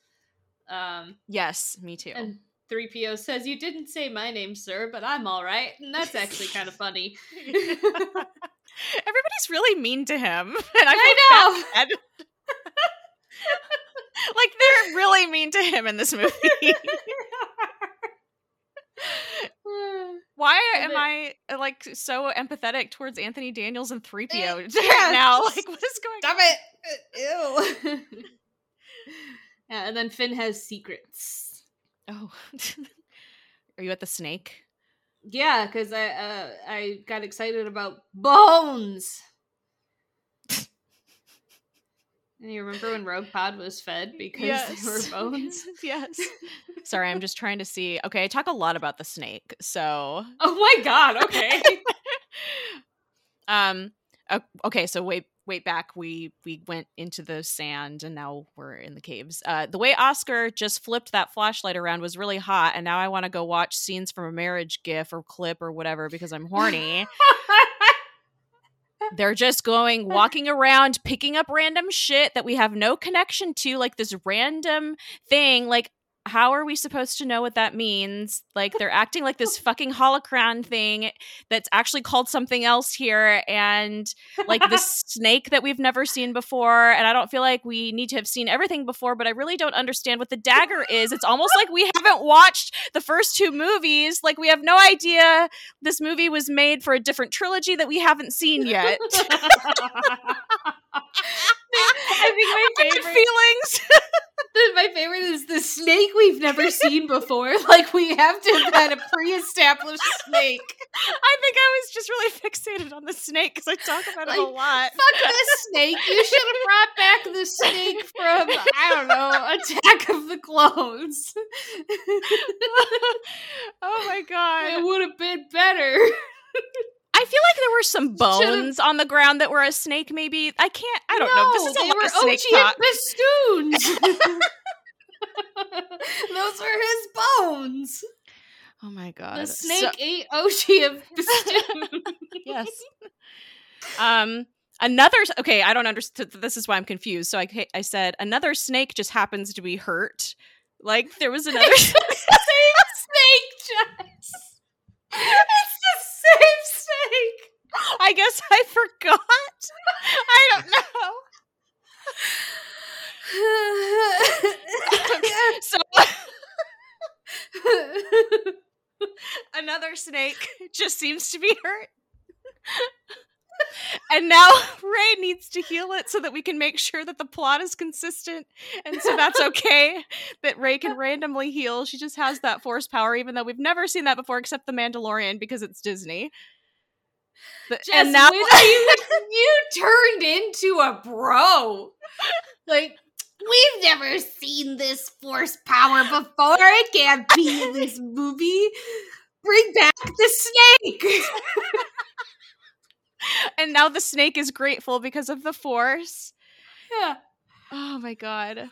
Um, Yes, me too. and 3PO says, You didn't say my name, sir, but I'm all right. And that's actually kind of funny. Everybody's really mean to him. And I, I bad. Like they're really mean to him in this movie. Why am I uh, like so empathetic towards Anthony Daniels and 3PO Eh, right yeah, now? Like what is going on? Stop it! Ew. yeah, and then Finn has secrets. Oh. Are you at the snake? Yeah, because I uh, I got excited about bones. And you remember when Rogue Pod was fed because they were bones? yes. Sorry, I'm just trying to see. Okay, I talk a lot about the snake. So, Oh my god! Okay. um okay, so wait wait back we we went into the sand and now we're in the caves. Uh the way Oscar just flipped that flashlight around was really hot and now I want to go watch scenes from a marriage gif or clip or whatever because I'm horny. They're just going walking around picking up random shit that we have no connection to, like this random thing. Like, how are we supposed to know what that means? Like, they're acting like this fucking holocron thing that's actually called something else here, and like this snake that we've never seen before. And I don't feel like we need to have seen everything before, but I really don't understand what the dagger is. It's almost like we haven't watched the first two movies. Like, we have no idea this movie was made for a different trilogy that we haven't seen yet. I think my favorite feelings. my favorite is the snake we've never seen before. Like we have to have had a pre-established snake. I think I was just really fixated on the snake because I talk about it a lot. Fuck this snake. You should have brought back the snake from I don't know, Attack of the Clones. oh my god! it would have been better. I feel like there were some bones on the ground that were a snake. Maybe I can't. I don't know. This is a they lot were of snake talk. Bestoons. Those were his bones. Oh my god! The So- snake ate Ochi of Bestoon. yes. Um. Another okay, I don't understand. This is why I'm confused. So I I said another snake just happens to be hurt. Like there was another. Same snake, Jess. It's the same I guess I forgot. I don't know. So another snake just seems to be hurt. and now Rey needs to heal it so that we can make sure that the plot is consistent. And so that's okay that Rey can randomly heal. She just has that force power, even though we've never seen that before except The Mandalorian because it's Disney. Jess, and now you, you turned into a bro. Like, we've never seen this force power before. It can't be in this movie. Bring back the snake. and now the snake is grateful because of the force. yeah. Oh my god.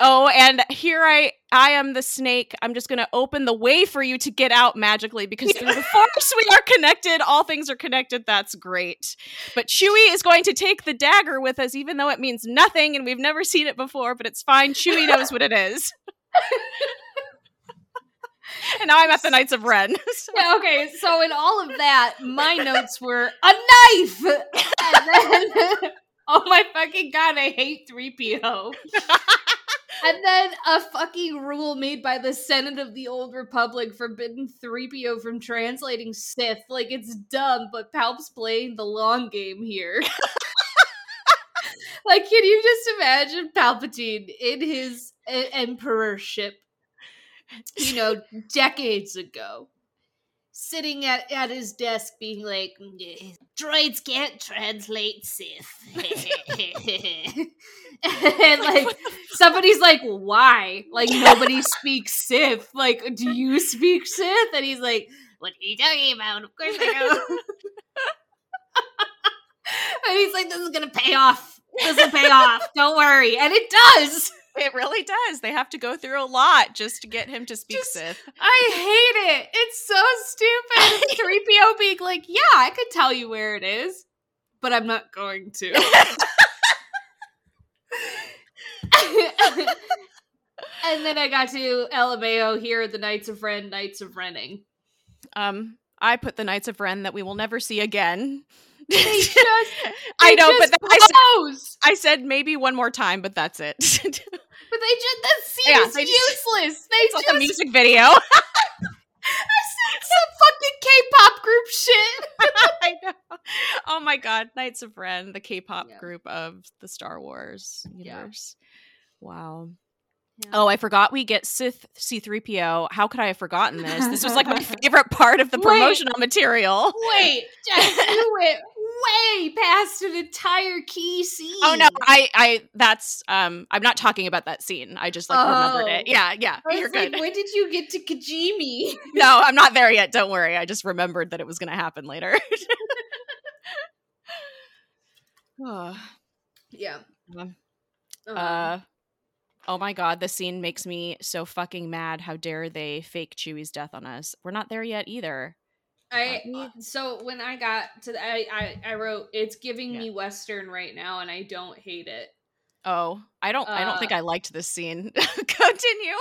Oh, and here I I am the snake. I'm just going to open the way for you to get out magically because through the force we are connected. All things are connected. That's great. But Chewie is going to take the dagger with us even though it means nothing and we've never seen it before, but it's fine. Chewie knows what it is. and now I'm at the Knights of Ren. So- Yeah, okay, so in all of that, my notes were a knife! Then, oh my fucking god, I hate 3PO. And then a fucking rule made by the Senate of the Old Republic forbidden 3PO from translating Sith. Like, it's dumb, but Palp's playing the long game here. like, can you just imagine Palpatine in his emperorship? you know, decades ago, sitting at, at his desk being like, droids can't translate Sith. and like, somebody's like, why? Like, nobody speaks Sith. Like, do you speak Sith? And he's like, what are you talking about? Of course I do. and he's like, this is going to pay off. This will pay off. Don't worry. And it does. It really does. They have to go through a lot just to get him to speak Just- Sith. I hate it. It's so stupid. 3PO being like, yeah, I could tell you where it is, but I'm not going to. and then I got to LMAO here, the Knights of Ren, Knights of Renning. Um, I put the Knights of Ren that we will never see again. They just, I know, but I, said. I said maybe one more time, but that's it. It's But they just, that scene Yeah, is they just- useless. They like just, a music video. some fucking K-pop group shit. I know. Oh my god, Knights of Ren, the K-pop Yeah. group of the Star Wars Yeah. universe. Wow. Yeah. Oh, I forgot we get Sith C3PO. How could I have forgotten this? This was like my favorite part of the Wait. promotional material. Wait, Jess, you went way past an entire key scene. Oh no, I I that's um I'm not talking about that scene. I just like remembered Oh. it. Yeah, yeah. Was You're like, good. when did you get to Kijimi? no, I'm not there yet. Don't worry. I just remembered that it was going to happen later. Oh, Yeah. Um, Um, uh, oh my god, this scene makes me so fucking mad. How dare they fake Chewie's death on us? We're not there yet either. I uh, so when I got to the, I, I I wrote it's giving Yeah. me Western right now, and I don't hate it. Oh, I don't. I don't think Uh, I liked this scene. Continue.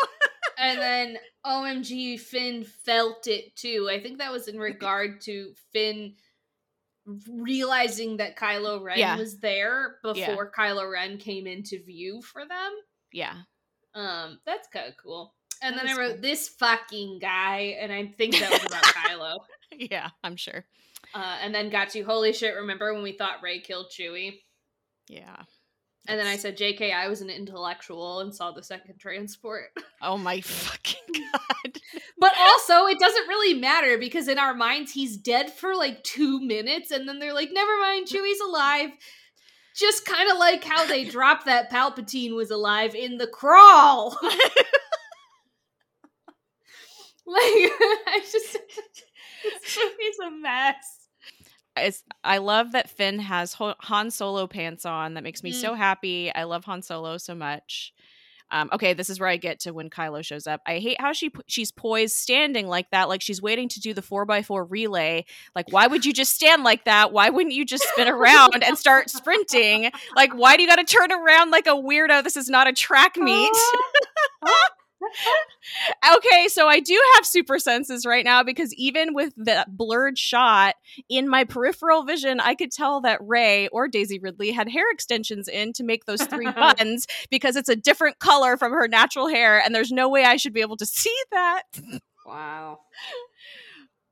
And then OMG, Finn felt it too. I think that was in regard to Finn realizing that Kylo Ren Yeah. was there Yeah. before Kylo Ren came into view for them. Yeah. Um, that's kind of cool. And That then I wrote cool. this fucking guy, and I think that was about Kylo. Yeah, I'm sure. Uh, and then got to holy shit. Remember when we thought Rey killed Chewie? Yeah. And then I said, "JK, I was an intellectual and saw the second transport." Oh my fucking god. but also, it doesn't really matter because in our minds, he's dead for like two minutes, and then they're like, "Never mind, Chewie's alive." Just kind of like how they dropped that Palpatine was alive in the crawl. like, I just this movie's a mess. it's I love that Finn has Ho- Han Solo pants on. That makes me Mm. so happy. I love Han Solo so much. Um, okay, this is where I get to when Kylo shows up. I hate how she she's poised, standing like that, like she's waiting to do the four x four relay. Like, why would you just stand like that? Why wouldn't you just spin around and start sprinting? Like, why do you got to turn around like a weirdo? This is not a track meet. okay, so I do have super senses right now because even with that blurred shot in my peripheral vision, I could tell that Rey or Daisy Ridley had hair extensions in to make those three buttons because it's a different color from her natural hair, and there's no way I should be able to see that. Wow.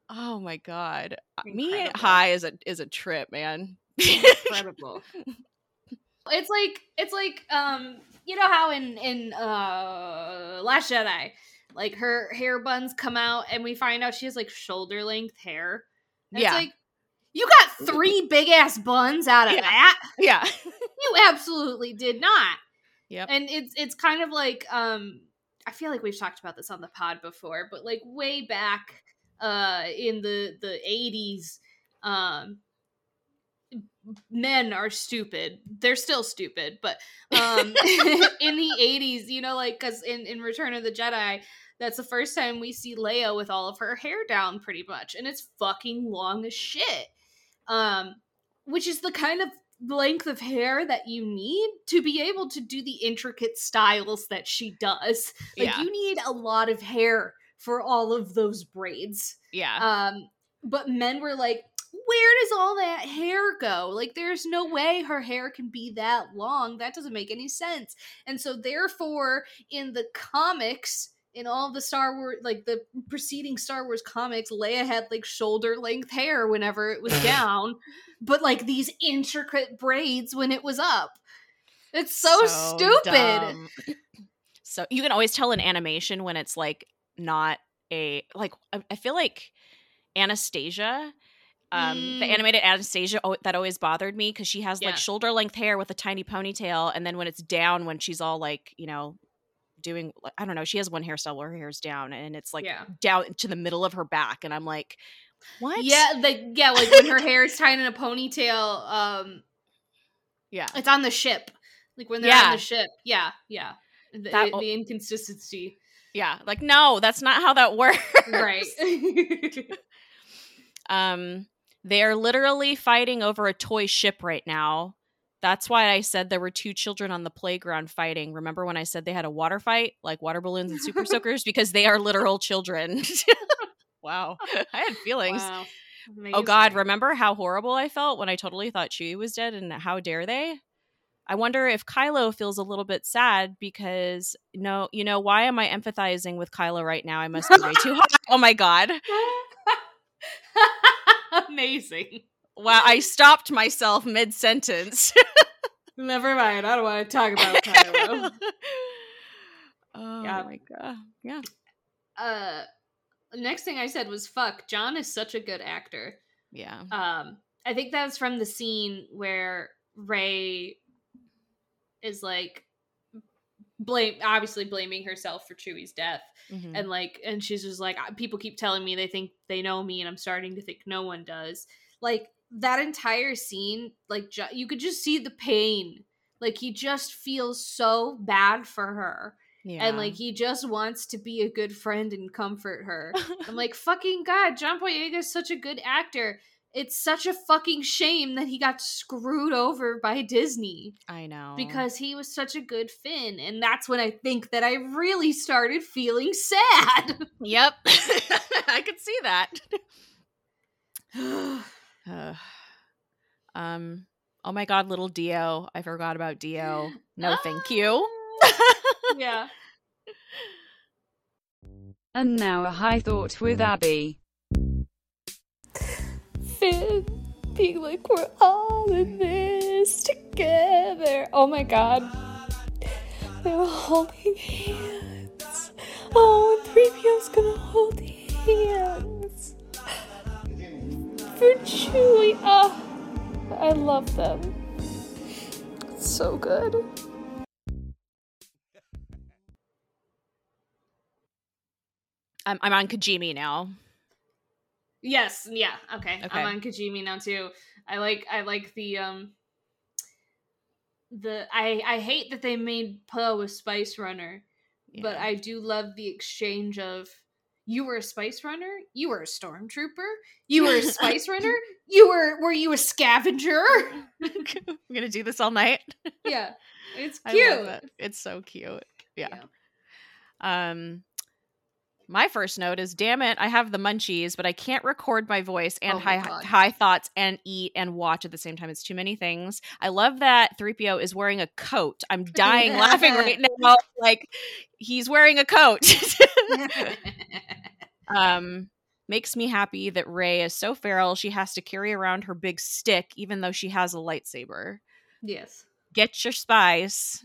Oh my god, Uh, me Incredible. high is a is a trip, man. incredible. it's like it's like um you know how in in uh Last Jedi, like her hair buns come out and we find out she has like shoulder length hair. And Yeah. It's like you got three big ass buns out of Yeah. that. yeah, You absolutely did not. Yep. And it's it's kind of like um I feel like we've talked about this on the pod before, but like way back uh in the the 80s um men are stupid. They're still stupid, but um in the 80s, you know like cuz in in Return of the Jedi that's the first time we see Leia with all of her hair down pretty much and it's fucking long as shit. Um which is the kind of length of hair that you need to be able to do the intricate styles that she does. Like yeah, you need a lot of hair for all of those braids. yeah. Um but men were like where does all that hair go? Like there's no way her hair can be that long. That doesn't make any sense. And so therefore in the comics in all the Star Wars like the preceding Star Wars comics Leia had like shoulder length hair whenever it was down, but like these intricate braids when it was up. It's so, stupid. dumb. So you can always tell an animation when it's like not a like I, I feel like Anastasia um the Mm. animated Anastasia oh, that always bothered me cuz she has Yeah. like shoulder length hair with a tiny ponytail and then when it's down when she's all like, you know, doing I don't know, she has one hairstyle where her hair's down and it's like yeah. down to the middle of her back and I'm like what? Yeah, like yeah, like when her hair is tied in a ponytail, um Yeah. it's on the ship. Like when they're Yeah. on the ship. Yeah, yeah. The, That- the inconsistency. Yeah. Like no, that's not how that works. Right. Um, they are literally fighting over a toy ship right now. That's why I said there were two children on the playground fighting. Remember when I said they had a water fight, like water balloons and super soakers? Because they are literal children. wow. I had feelings. wow. Oh God, remember how horrible I felt when I totally thought Chewie was dead and how dare they? I wonder if Kylo feels a little bit sad because no, you know, why am I empathizing with Kylo right now? I must be way too hot. Oh my God. Amazing. Wow, I stopped myself mid sentence. Never mind. I don't want to talk about Kylo. oh Yeah. my god. Yeah. uh next thing I said was fuck. John is such a good actor. Yeah. Um I think that was from the scene where Rey is like blame obviously blaming herself for Chewie's death. Mhm. and like and she's just like people keep telling me they think they know me and i'm starting to think no one does like that entire scene like ju- you could just see the pain like he just feels so bad for her yeah. and like he just wants to be a good friend and comfort her i'm like fucking god john boyega is such a good actor it's such a fucking shame that he got screwed over by disney I know. because he was such a good Finn. And that's when I think that I really started feeling sad. Yep. I could see that. Uh, um oh my god, little D-O. I forgot about D-O. No, thank you. yeah. And now a high thought with Abby. Finn being like, we're all in this together. Oh my god. They were holding hands. Oh, and 3PO's gonna hold hands. For Chewie. Oh, I love them. It's so good. I'm I'm on Kijimi now. Yes. Yeah. Okay. Okay. I'm on Kijimi now too. I like. I like the um. The I I hate that they made Poe a Spice Runner, but I do love the exchange of. You were a spice runner. You were a stormtrooper. You were a spice runner. You were were you a scavenger? I'm gonna do this all night. yeah, it's I cute. love it. It's so cute. Yeah. Um my first note is damn it, I have the munchies, but I can't record my voice and Oh my high God. high thoughts and eat and watch at the same time. It's too many things. I love that 3PO is wearing a coat. I'm dying laughing right now. Like he's wearing a coat. um makes me happy that Rey is so feral she has to carry around her big stick even though she has a lightsaber. yes. Get your spice.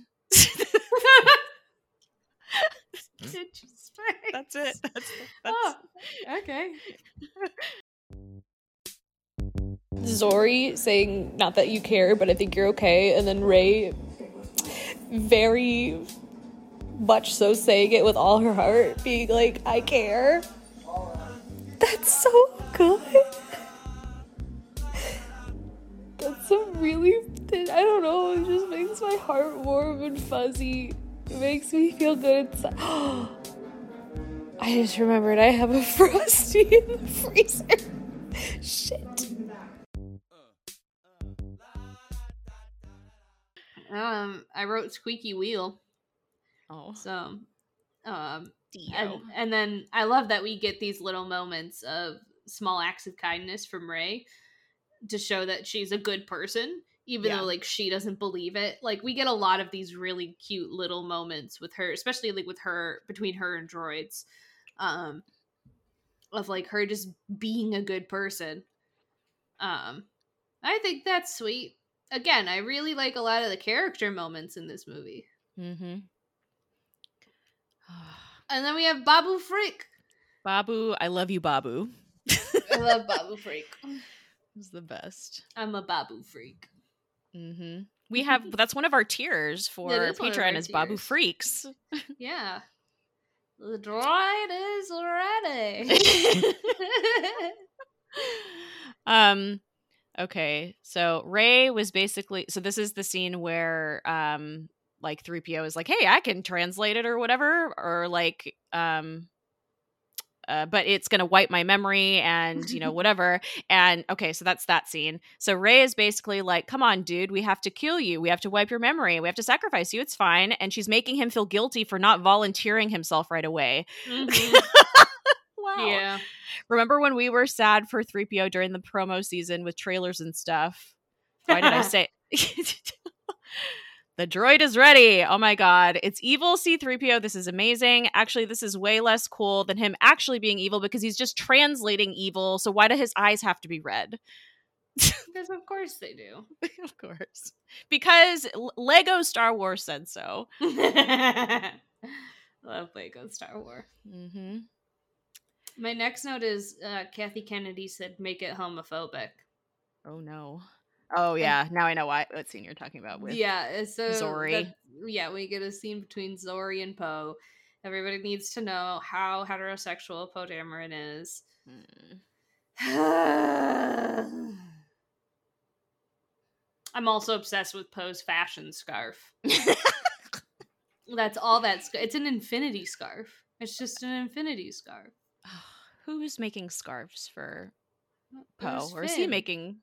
Hmm? That's it. That's, that's Oh, okay. Zorii saying, not that you care, but I think you're okay. And then Rey very much so saying it with all her heart, being like, I care. That's so good. That's a really, I don't know, it just makes my heart warm and fuzzy. It makes me feel good inside. I just remembered I have a frosty in the freezer. Shit. Um, I wrote squeaky wheel. oh, So, um, and, and then I love that we get these little moments of small acts of kindness from Rey to show that she's a good person, even Yeah. though like she doesn't believe it. Like we get a lot of these really cute little moments with her, especially like with her between her and droids, um, of like her just being a good person. Um, I think that's sweet. Again, I really like a lot of the character moments in this movie. Mm-hmm. And then we have Babu Frik. Babu, I love you, Babu. I love Babu Frik. He's the best. I'm a Babu Frik. Mm-hmm. We have that's one of our tiers for is Patreon is Babu. Freaks. Yeah. The droid is ready. um okay so rey was basically so this is the scene where um like 3po is like hey i can translate it or whatever or like um uh, but it's gonna wipe my memory and you know whatever. And okay so that's that scene. So rey is basically like come on dude we have to kill you. We have to wipe your memory. We have to sacrifice you. It's fine. And she's making him feel guilty for not volunteering himself right away. Mhm. wow. Yeah. Remember when we were sad for 3PO during the promo season with trailers and stuff? Why did I say The droid is ready. Oh my god. It's evil C3PO. This is amazing. Actually, this is way less cool than him actually being evil because he's just translating evil. So why do his eyes have to be red? Because of course they do. of course. Because Lego Star Wars said so. Love Lego Star Wars. Mhm. My next note is uh, Kathy Kennedy said, "Make it homophobic." Oh no. Oh yeah. Now I know why what scene you're talking about with. yeah, so Zorii. yeah, we get a scene between Zorii and Poe. Everybody needs to know how heterosexual Poe Dameron is. Hmm. I'm also obsessed with Poe's fashion scarf. That's all that's. It's an infinity scarf. It's just an infinity scarf. Who's making scarves for Poe? Or is he making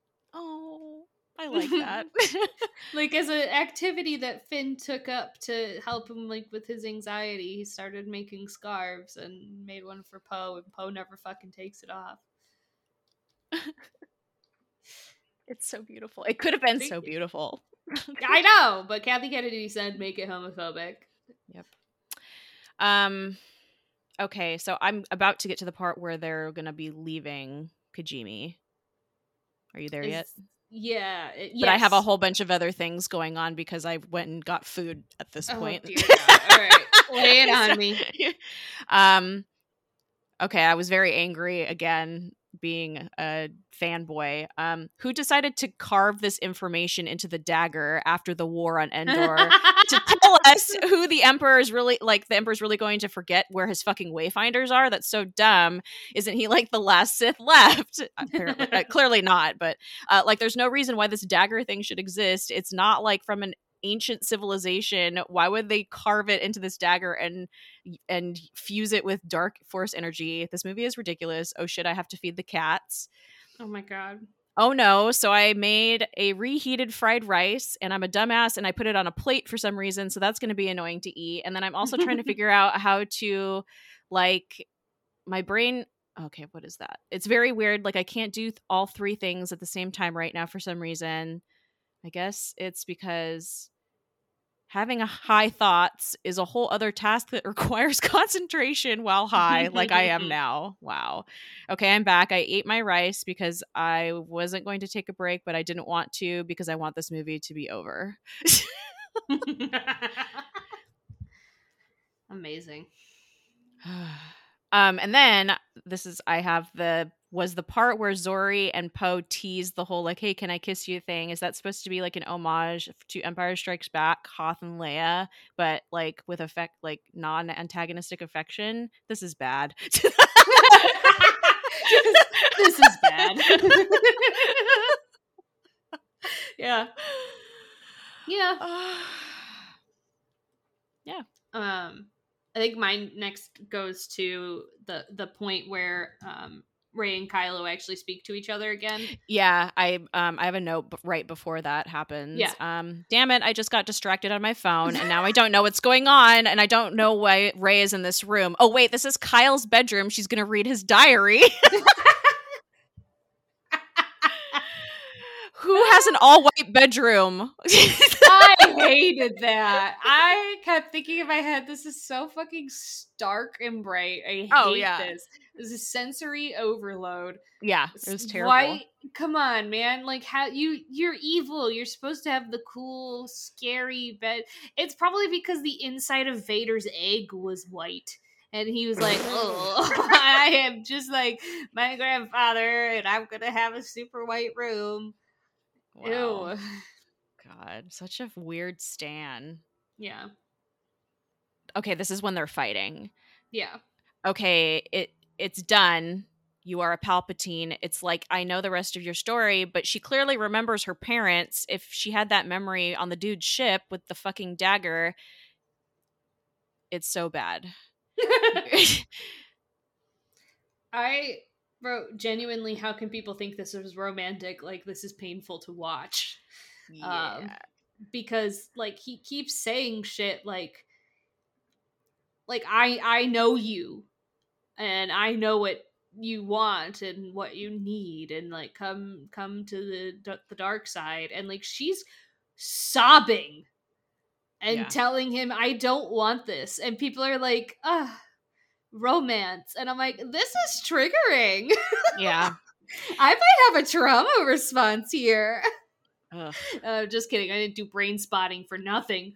I like that. like as an activity that Finn took up to help him like with his anxiety, he started making scarves and made one for Poe, and Poe never fucking takes it off. it's so beautiful. It could have been Thank so you. beautiful. I know, but Kathy Kennedy said make it homophobic. Yep. Um okay, so I'm about to get to the part where they're going to be leaving Kijimi. Are you there yet? Yeah, it- But I have a whole bunch of other things going on because I went and got food at this Oh, point. dear God. All right. Lay it on me. um okay, I was very angry again being a fanboy. Um who decided to carve this information into the dagger after the war on Endor to tell us who the emperor is really like the emperor's really going to forget where his fucking wayfinders are? That's so dumb. Isn't he like the last sith left? Apparently uh, clearly not but uh, like there's no reason why this dagger thing should exist. It's not like from an ancient civilization why would they carve it into this dagger and and fuse it with dark force energy? This movie is ridiculous. Oh shit i have to feed the cats. Oh my god. oh no. So i made a reheated fried rice and i'm a dumbass and i put it on a plate for some reason so that's going to be annoying to eat. And then i'm also trying to figure out how to like my brain okay what is that? It's very weird like i can't do th- all three things at the same time right now for some reason. I guess it's because having a high thoughts is a whole other task that requires concentration while high like i am now. Wow. Okay i'm back. I ate my rice because i wasn't going to take a break but i didn't want to because i want this movie to be over. Amazing. Um and then this is i have the was the part where zorii and poe teased the whole like hey can i kiss you thing is that supposed to be like an homage to empire strikes back hoth and leia but like with effect like non-antagonistic affection this is bad this is bad. Yeah. Yeah yeah. Um, I think mine next goes to the the point where um Rey and Kylo actually speak to each other again. Yeah, I um I have a note b- right before that happens. Yeah. Um damn it, I just got distracted on my phone and now I don't know what's going on and I don't know why Rey is in this room. Oh wait, this is Kyle's bedroom. She's going to read his diary. Who has an all-white bedroom? I hated that. I kept thinking in my head, this is so fucking stark and bright. I oh, hate Oh, yeah. this. This is sensory overload. yeah, it was terrible. Why? Come on, man! Like how you you're evil. You're supposed to have the cool, scary bed. It's probably because the inside of Vader's egg was white, and he was like, "Oh, I am just like my grandfather, and I'm gonna have a super white room." Wow. Ew. God, such a weird stan. Yeah, Okay, this is when they're fighting. yeah, Okay, it it's done. You are a Palpatine. It's like I know the rest of your story, but she clearly remembers her parents. If she had that memory on the dude's ship with the fucking dagger, it's so bad. I wrote genuinely. How can people think this is romantic? Like this is painful to watch. Um, because like he keeps saying shit like like I I know you and I know what you want and what you need and like come come to the the dark side and like she's sobbing and Yeah. telling him I don't want this and people are like ah romance and I'm like this is triggering yeah. I might have a trauma response here. Uh, just kidding. I didn't do brain spotting for nothing.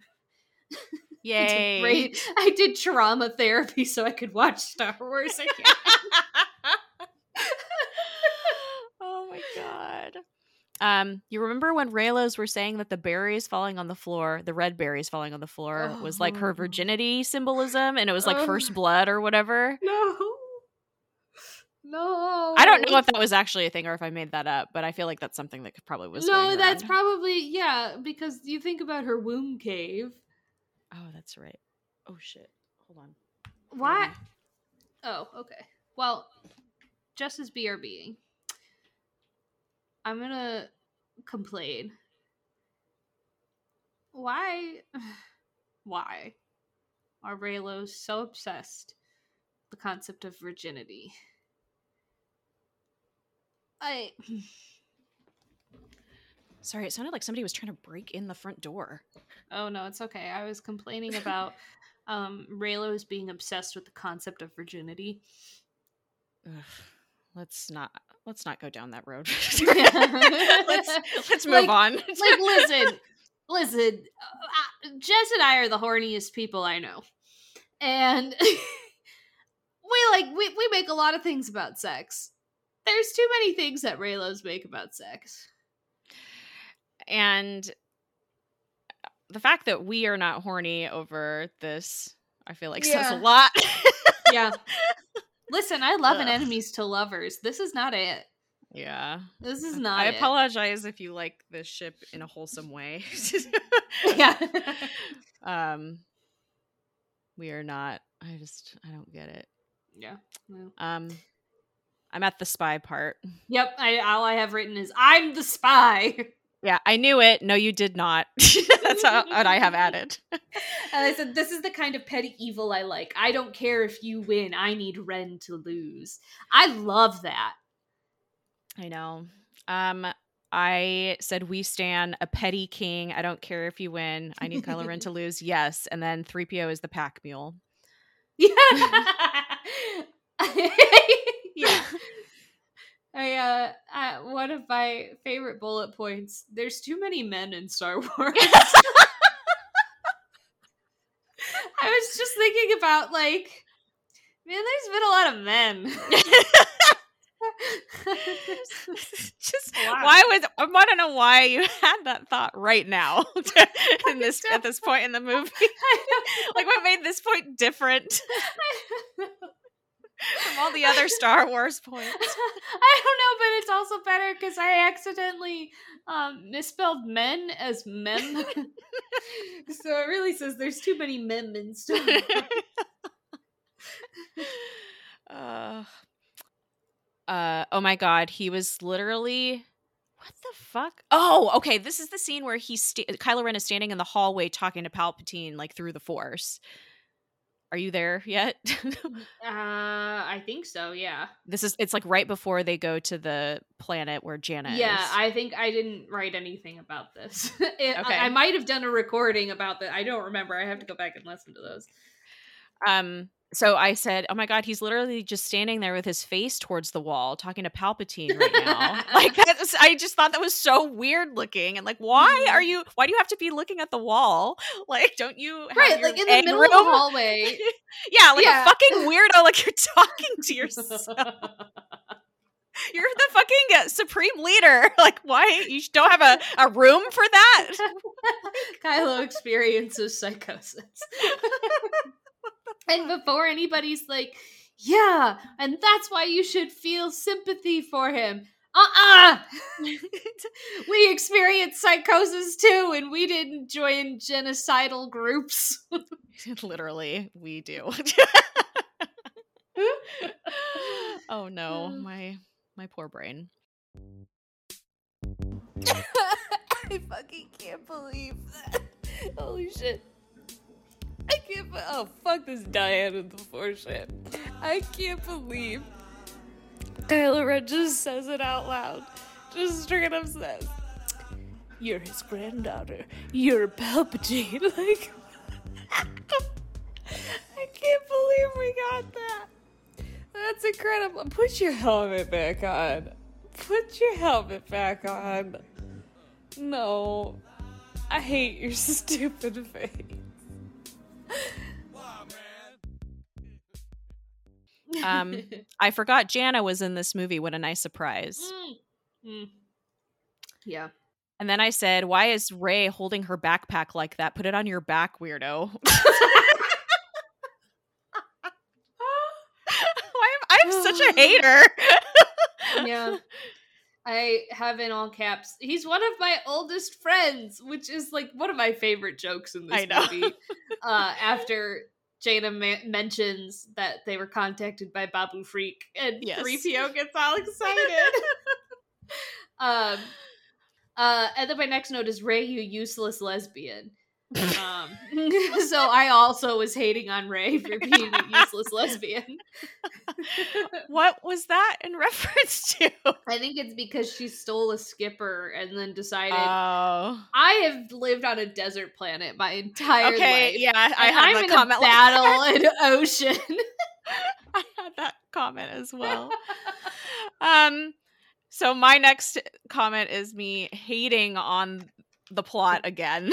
I did Yay. brain- I did trauma therapy so I could watch Star Wars again. oh my god. Um, you remember when Reylos were saying that the berries falling on the floor, the red berries falling on the floor, was like her Oh. virginity symbolism, and it was like Oh. first blood or whatever. no. No. I don't know if that was actually a thing or if I made that up, but I feel like that's something that could probably was. No, that's around. probably yeah, because you think about her womb cave. Oh, that's right. Oh shit. Hold on. What? Oh, okay. Well, just as BRB, I'm gonna complain. Why? Why are Reylos so obsessed with the concept of virginity? I Sorry, it sounded like somebody was trying to break in the front door. oh no, it's okay. I was complaining about um Reylos being obsessed with the concept of virginity. Ugh. Let's not let's not go down that road. let's let's move Like- on. like listen listen uh, jess and i are the horniest people i know and we like we, we make a lot of things about sex there's too many things that reylos make about sex and the fact that we are not horny over this, I feel like says a lot. yeah listen i love an enemies to lovers this is not it yeah. this is not I it. apologize if you like this ship in a wholesome way. yeah um we are not I just I don't get it. yeah well. Um I'm at the spy part. yep I, all i have written is i'm the spy Yeah, I knew it. No, you did not. That's how, what I have added. And I said, This is the kind of petty evil I like. I don't care if you win. I need Ren to lose. I love that. I know. Um, I said we stand a petty king. I don't care if you win. I need Kylo Ren to lose. Yes, and then three PO is the pack mule. Yeah. Yeah. I uh, uh one of my favorite bullet points. There's too many men in Star Wars. I was just thinking about like man, there's been a lot of men. Just Wow. why was I want to know why you had that thought right now in this at this point in the movie. like what made this point different from all the other Star Wars points? I don't know, but it's also better because I accidentally um, misspelled men as mem. so it really says there's too many mem in Star Wars. uh, uh, oh my god, he was literally what the fuck? Oh, okay. This is the scene where he's sta- Kylo Ren is standing in the hallway talking to Palpatine like through the Force. Are you there yet? Uh, I think so. Yeah. this is it's like right before they go to the planet where Jannah Yeah, is. I think I didn't write anything about this. It- I- Okay. I, might have done a recording about that. I don't remember. I have to go back and listen to those. um so I said, "Oh my god, he's literally just standing there with his face towards the wall, talking to Palpatine right now." like I just thought that was so weird looking, and like, why are mm-hmm. you? Why do you have to be looking at the wall? Like, don't you have right, like in the middle room? of the hallway. yeah, like Yeah. a fucking weirdo. Like you're talking to yourself. You're the fucking supreme leader. Like, why you don't have a, a room for that? Kylo experiences psychosis. And before anybody's like, yeah, and that's why you should feel sympathy for him. Uh-uh! we experience psychosis too, and we didn't join genocidal groups. Literally, we do. oh no, uh. my my poor brain. I fucking can't believe that. Holy shit. Can't. be- Oh, fuck this dyad and the Force shit. I can't believe Kylo Ren just says it out loud. Just straight up says, You're his granddaughter. You're Palpatine. Like, I can't believe we got that. That's incredible. Put your helmet back on. Put your helmet back on. No. I hate your stupid face. Um, I forgot Jannah was in this movie. What a nice surprise. Mm. Mm. Yeah. And then I said, "Why is Rey holding her backpack like that? Put it on your back, weirdo." Why am I'm such a hater? yeah. I have in all caps. He's one of my oldest friends, which is like one of my favorite jokes in this movie. Uh, after Jannah ma- mentions that they were contacted by Babu Frik, and Yes. 3PO gets all excited. um, uh, and then my next note is Rey, you useless lesbian. Um, so I also was hating on Rey for being a useless lesbian. what was that in reference to? I think it's because she stole a skipper and then decided Oh, I have lived on a desert planet my entire okay, life. yeah. I had I'm a in comment a like battle in ocean. I had that comment as well. um, so my next comment is me hating on the plot again.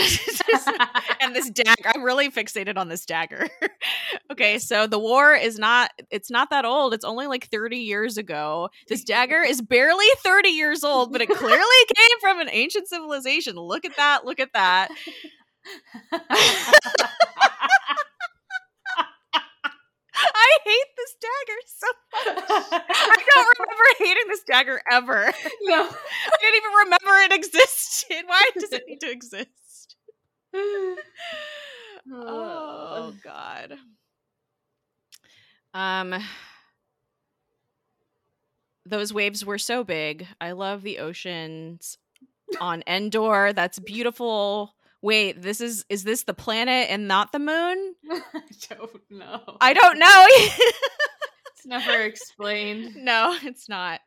and this dagger i'm really fixated on this dagger. Okay so the war is not it's not that old. It's only like 30 years ago. This dagger is barely 30 years old but it clearly came from an ancient civilization. Look at that look at that i hate this dagger so much i don't remember hating this dagger ever no. i didn't even remember it existed why does it need to exist Oh god. Um those waves were so big. I love the oceans on Endor. That's beautiful. Wait, this is is this the planet and not the moon? I don't know. I don't know. It's never explained. no, it's not.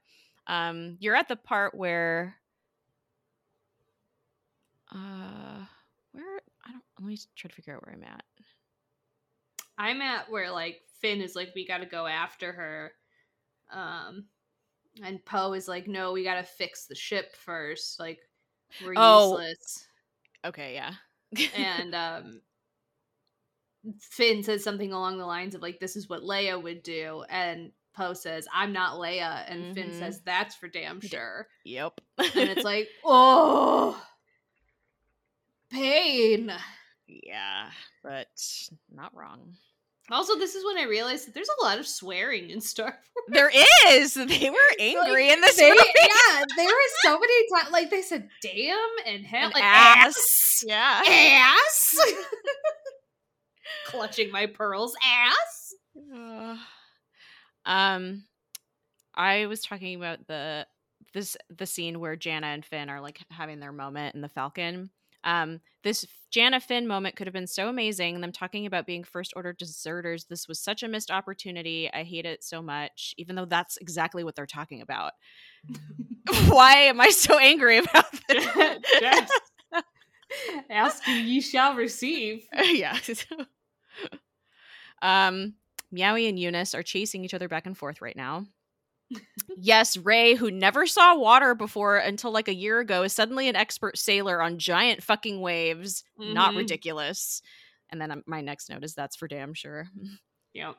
Um you're at the part where uh where I don't let me try to figure out where I'm at. I'm at where like Finn is like, we gotta go after her. Um and Poe is like, no, we gotta fix the ship first. Like we're Oh. useless. Okay, yeah. and um Finn says something along the lines of like this is what Leia would do and Poe says I'm not Leia and Finn Mhm. says that's for damn sure Yep. and it's like oh pain yeah, but not wrong. Also this is when I realized that there's a lot of swearing in Star Wars There is. They were angry Like, in this they- movie. yeah there were so many times like they said damn and hell And like ass. ass Yeah. ass clutching my pearls ass Uh, um, I was talking about the this the scene where Jannah and Finn are like having their moment in the Falcon. Um, this Jannah Finn moment could have been so amazing. Them talking about being first order deserters. This was such a missed opportunity. I hate it so much, even though that's exactly what they're talking about. Why am I so angry about this? Yes. Ask ye shall receive. yeah. um, Meowie and Eunice are chasing each other back and forth right now. Yes, Rey, who never saw water before until like a year ago, is suddenly an expert sailor on giant fucking waves. Not Mhm. ridiculous. And then um, my next note is that's for damn sure. Yep.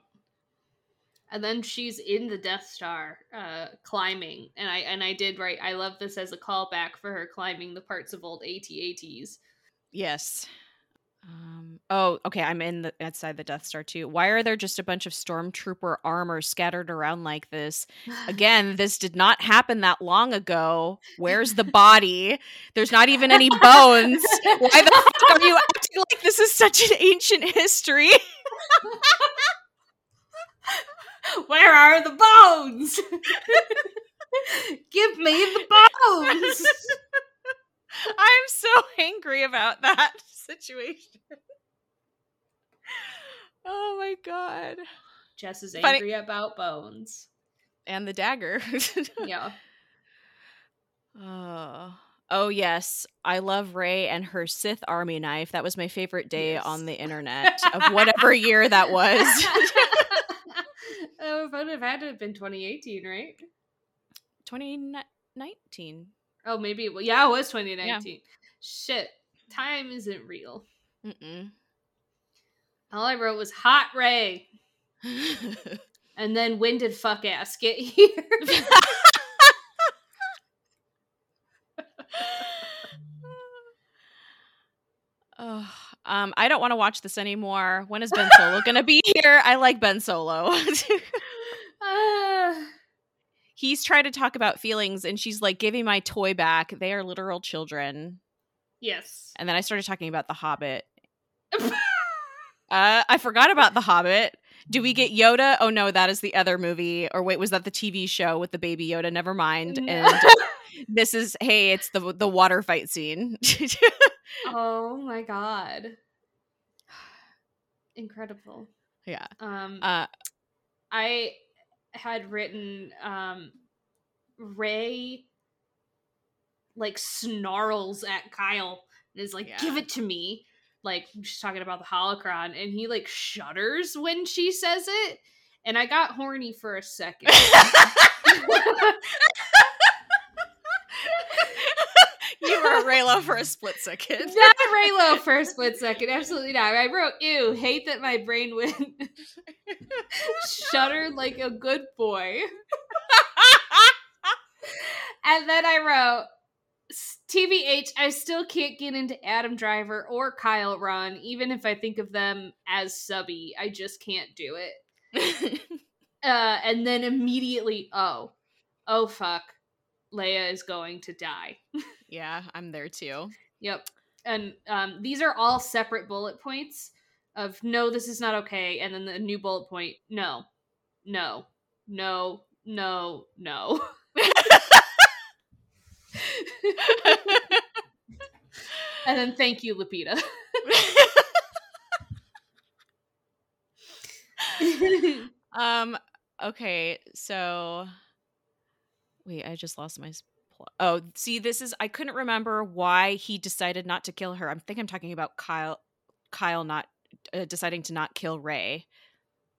And then she's in the Death Star, uh, climbing, and I and I did write. I love this as a callback for her climbing the parts of old AT-ATs. Yes. Um, oh, okay. I'm in the outside the Death Star too. Why are there just a bunch of stormtrooper armor scattered around like this? Again, this did not happen that long ago. Where's the body? There's not even any bones. Why the fuck are you acting like this is such an ancient history? Where are the bones? Give me the bones. I'm so angry about that situation. Oh my god. Jess is Funny- angry about bones. And the dagger. Yeah. Oh. Oh yes, I love Rey and her Sith army knife. That was my favorite day Yes. on the internet of whatever year that was. oh, it would have had to have been 2018, right? 2019. Oh, maybe. It, yeah, it was 2019. Shit, time isn't real. Mm-mm. All I wrote was hot Rey, and then when did fuck ass get here? oh, um, I don't want to watch this anymore. When is Ben Solo gonna be here? I like Ben Solo. Ah. He's trying to talk about feelings, and she's like, "Give me my toy back." They are literal children. yes. And then I started talking about The Hobbit. Uh, I forgot about The Hobbit. Do we get Yoda? Oh no, that is the other movie. Or wait, was that the TV show with the baby Yoda? Never mind. And this is hey, it's the the water fight scene. oh my god. Incredible. yeah. Um Uh I had written um Rey like snarls at Kyle and is like, Yeah. give it to me. Like she's talking about the holocron, and he like shudders when she says it. And I got horny for a second. Reylo for a split second. not Reylo for a split second. Absolutely not. I wrote, ew, hate that my brain went shuddered like a good boy. And then I wrote, "S- TBH, I still can't get into Adam Driver or Kylo Ren, even if I think of them as subby. I just can't do it. Uh, and then immediately, oh, oh fuck, Leia is going to die. yeah, I'm there too. Yep. And um, these are all separate bullet points of no, this is not okay. And then the new bullet point, no, no, no, no, no. and then thank you, Lupita. um okay, so wait, I just lost my plot. Oh, see this is I couldn't remember why he decided not to kill her. I think I'm talking about Kyle Kyle not uh, deciding to not kill Rey.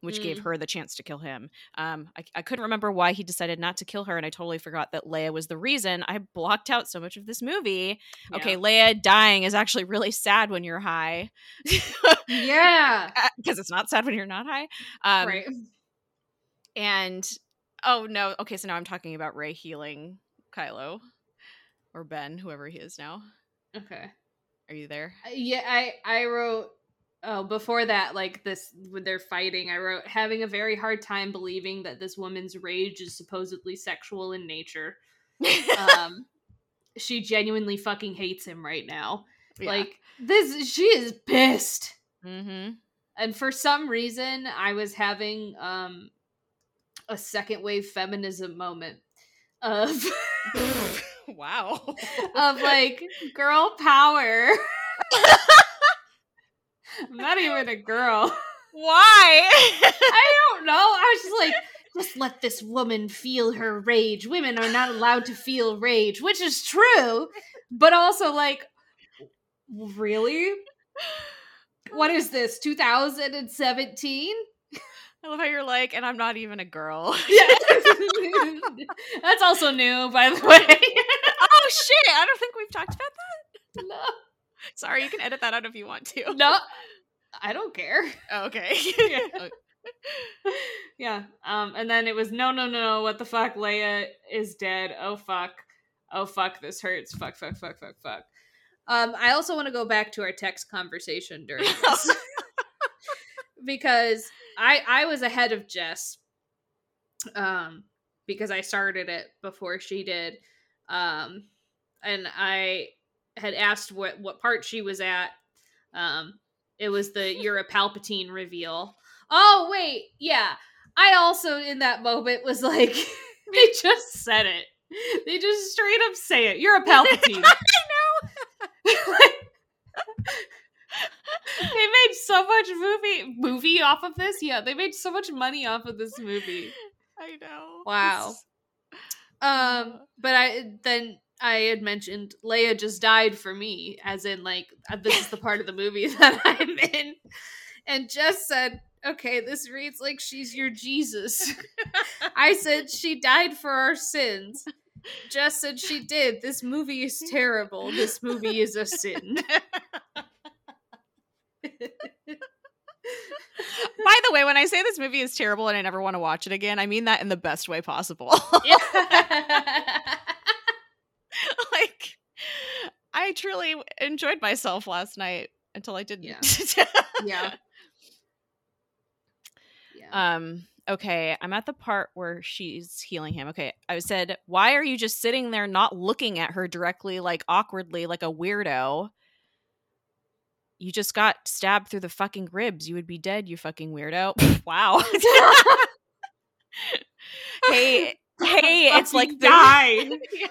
Which gave Mm. her the chance to kill him. Um, I, I couldn't remember why he decided not to kill her, and I totally forgot that Leia was the reason. I blocked out so much of this movie. Okay, Yeah. Leia dying is actually really sad when you're high, Yeah. because it's not sad when you're not high. Um, right. and oh no, okay, so now I'm talking about Rey healing Kylo or Ben, whoever he is now. Okay. Are you there? Uh, Yeah, I I wrote oh before that like this when they're fighting I wrote having a very hard time believing that this woman's rage is supposedly sexual in nature. Um she genuinely fucking hates him right now. Like this she is pissed. mm-hmm. And for some reason I was having um a second wave feminism moment of wow. of like girl power. I'm not even a girl. Why? I don't know. I was just like, just let this woman feel her rage. Women are not allowed to feel rage, which is true, but also like, really? What is this? 2017? I love how you're like, and I'm not even a girl. Yeah. That's also new, by the way. oh shit! I don't think we've talked about that. no. Sorry, you can edit that out if you want to. No. I don't care. Oh, okay. Yeah. yeah. Um, and then it was no, no, no, no. What the fuck? Leia is dead. Oh fuck. Oh fuck. This hurts. Fuck. Fuck. Fuck. Fuck. Fuck. Um, I also want to go back to our text conversation during this because I I was ahead of Jess. Um, because I started it before she did. Um, and I had asked what what part she was at. Um, it was the you're a Palpatine reveal. Oh wait, yeah. I also in that moment was like, they just said it. They just straight up say it. You're a Palpatine. they made so much movie movie off of this. Yeah, they made so much money off of this movie. I know. Wow. Um, but I then I had mentioned Leia just died for me, as in like uh, this is the part of the movie that I'm in, and Jess said, "Okay, this reads like she's your Jesus." I said she died for our sins. Jess said she did. This movie is terrible. This movie is a sin. By the way, when I say this movie is terrible and I never want to watch it again, I mean that in the best way possible. like, I truly enjoyed myself last night until I didn't. Yeah. yeah. Yeah. um. Okay, I'm at the part where she's healing him. Okay, I said, "Why are you just sitting there, not looking at her directly, like awkwardly, like a weirdo?" You just got stabbed through the fucking ribs. You would be dead, you fucking weirdo. wow. hey, hey, it's like the. Yeah.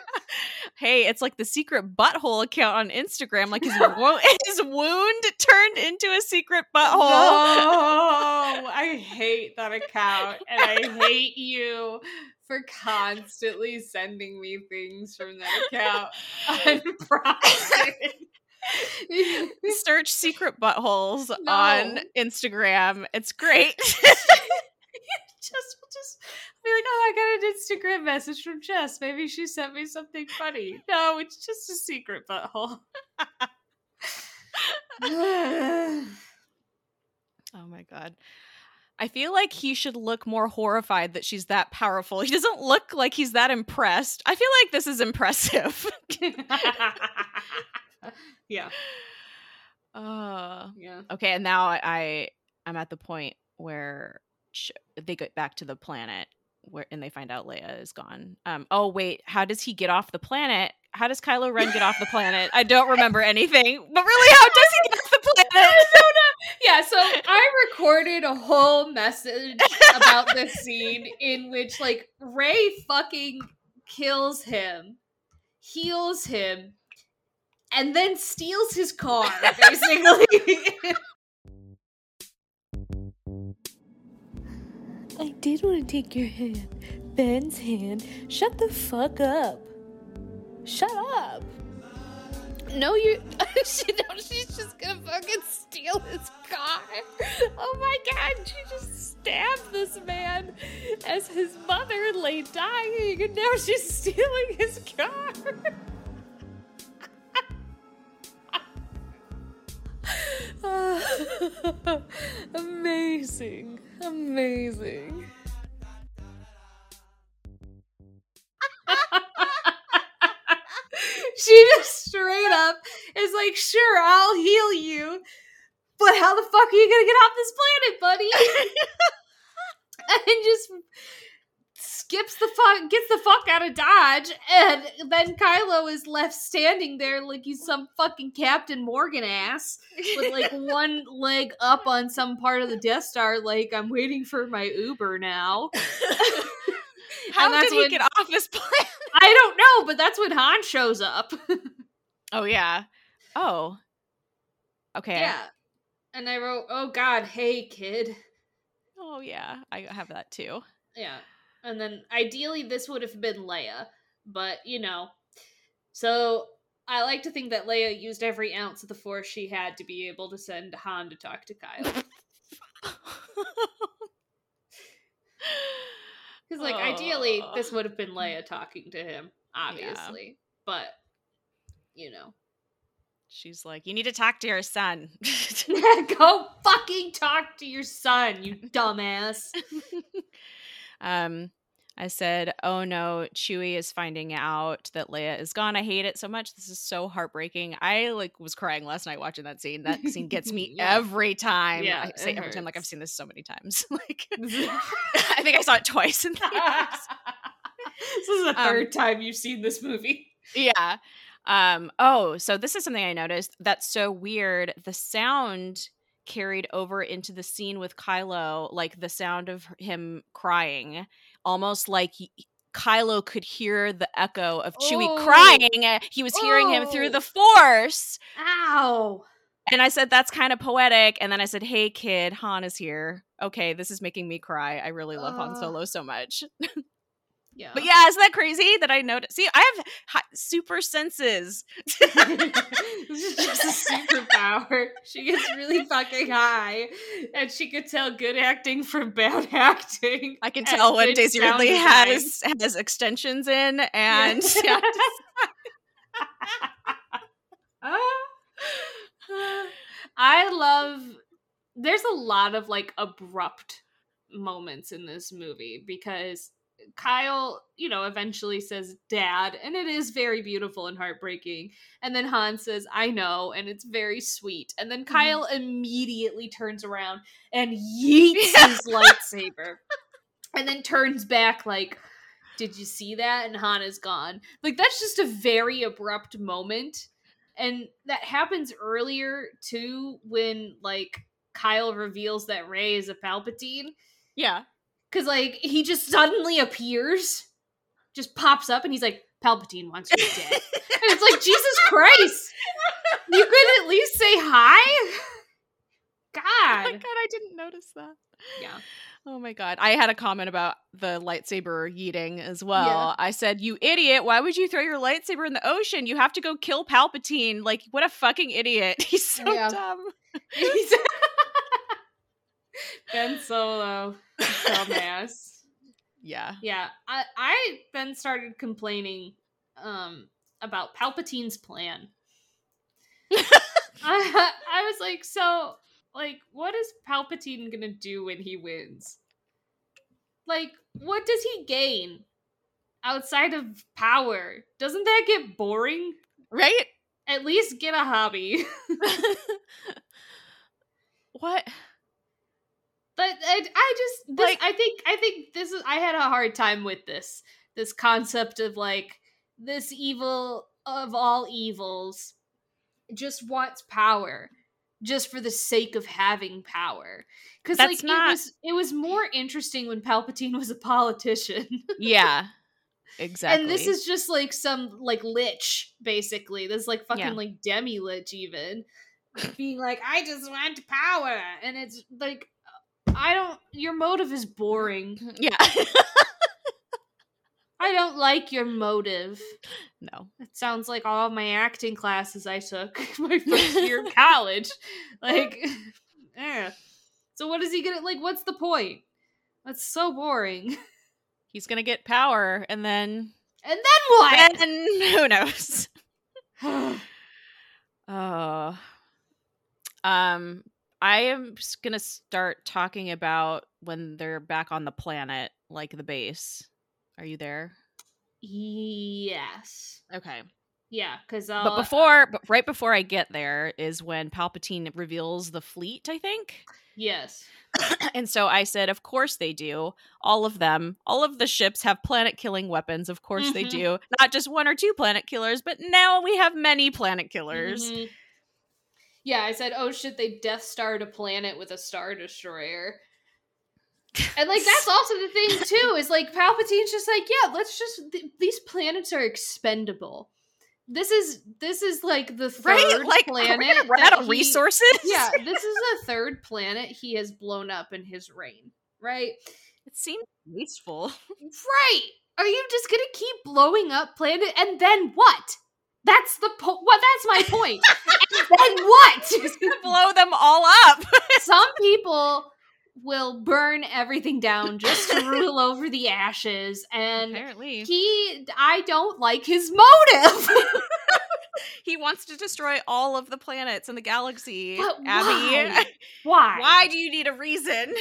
Hey, it's like the secret butthole account on Instagram. Like his wo- his wound turned into a secret butthole. No, I hate that account, and I hate you for constantly sending me things from that account. Search secret buttholes No. on Instagram. It's great. just just be like, oh, I got an Instagram message from Jess. Maybe she sent me something funny. No, it's just a secret butthole. oh my god. I feel like he should look more horrified that she's that powerful. He doesn't look like he's that impressed. I feel like this is impressive. yeah, uh, yeah. okay, and now I, I I'm at the point where sh- they get back to the planet where and they find out Leia is gone. Um oh wait, how does he get off the planet? How does Kylo Ren get off the planet? I don't remember anything. But really, how does he get off the planet? Yeah, so I recorded a whole message about this scene in which like Rey fucking kills him, heals him, and then steals his car, basically. I did want to take your hand. Ben's hand. Shut the fuck up. Shut up. No, you. she, no, she's just gonna fucking steal his car. Oh my god, she just stabbed this man as his mother lay dying, and now she's stealing his car. Amazing. Amazing. she just straight up is like, sure, I'll heal you, but how the fuck are you gonna get off this planet, buddy? and just skips the fuck, gets the fuck out of Dodge, and then Kylo is left standing there like he's some fucking Captain Morgan ass with like one leg up on some part of the Death Star, like I'm waiting for my Uber now. How that's did he when- get off this planet? I don't know, but that's when Han shows up. Oh yeah. Oh. Okay. Yeah. And I wrote, "Oh God, hey kid." Oh yeah. I have that too. Yeah. And then ideally this would have been Leia, but you know. So I like to think that Leia used every ounce of the force she had to be able to send Han to talk to Kyle. Because, like, ideally, this would have been Leia talking to him, obviously. But, you know. She's like, you need to talk to your son. Go fucking talk to your son, you dumbass. Um, I said, "Oh no, Chewie is finding out that Leia is gone. I hate it so much. This is so heartbreaking. I like was crying last night watching that scene. That scene gets me Yeah. every time. Yeah, I say every time like I've seen this so many times. like I think I saw it twice in theaters. this is the Um, third time you've seen this movie. yeah. Um, oh, so this is something I noticed that's so weird. The sound carried over into the scene with Kylo, like the sound of him crying, almost like Kylo could hear the echo of Chewie Oh. crying. uh, He was hearing him through Oh. the Force. Ow. And I said, that's kind of poetic. And then I said, hey, kid, Han is here. Okay, this is making me cry. I really love Han Solo so much. Yeah. But yeah, isn't that crazy that I noticed? See, I have hi- super senses. this is just a superpower. She gets really fucking high, and she could tell good acting from bad acting. I can tell when Daisy Ridley design. has has extensions in, and yeah, I love. There's a lot of like abrupt moments in this movie because Kyle, you know, eventually says dad, and it is very beautiful and heartbreaking. And then Han says, I know, and it's very sweet. And then mm-hmm. Kyle immediately turns around and yeets Yeah. his lightsaber and then turns back like, Did you see that? And Han is gone. Like, that's just a very abrupt moment. And that happens earlier too when like Kyle reveals that Rey is a Palpatine. yeah. Cause like he just suddenly appears, just pops up, and he's like, Palpatine wants you dead. and it's like, Jesus Christ! You could at least say hi? God. Oh my God. I didn't notice that. Yeah. Oh my god. I had a comment about the lightsaber yeeting as well. I said, You idiot, why would you throw your lightsaber in the ocean? You have to go kill Palpatine. Like, what a fucking idiot. He's so Yeah. dumb. Ben Solo. Dumbass. Yeah. Yeah. I I then started complaining um about Palpatine's plan. I, I was like, so, like, what is Palpatine gonna do when he wins? Like, what does he gain outside of power? Doesn't that get boring? Right? At least get a hobby. what? But I, I just this, Like- I think I think this is I had a hard time with this this concept of like this evil of all evils just wants power just for the sake of having power because like That's it was it was more interesting when Palpatine was a politician Yeah. Exactly. and this is just like some like lich basically this like fucking Yeah. like demi lich even being like i just want power and it's like i don't your motive is boring Yeah. i don't like your motive no. it sounds like all my acting classes i took my first year of college like eh. so what is he gonna like what's the point that's so boring He's gonna get power and then and then what then who knows? Oh. Um I am just gonna start talking about when they're back on the planet, like the base. Are you there? yes Okay. yeah because but before but right before I get there is when Palpatine reveals the fleet, I think. yes and so I said, Of course they do. All of them, all of the ships have planet killing weapons. Of course they Mhm. do. Not just one or two planet killers, but now we have many planet killers. Mhm. Yeah, I said, oh shit, they Death Starred a planet with a Star Destroyer. And like that's also the thing too is like Palpatine's just like yeah let's just th- these planets are expendable. This is this is like the third Right? Like, planet run out of he- resources? Yeah, this is the third planet he has blown up in his reign. Right, it seems wasteful. right. Are you just gonna keep blowing up planet and then what? That's the po- what? That's my point. and then what? blow them all up. some people will burn everything down just to rule over the ashes and Apparently, he I don't like his motive. he wants to destroy all of the planets in the galaxy. But Abby, why? Why? why do you need a reason?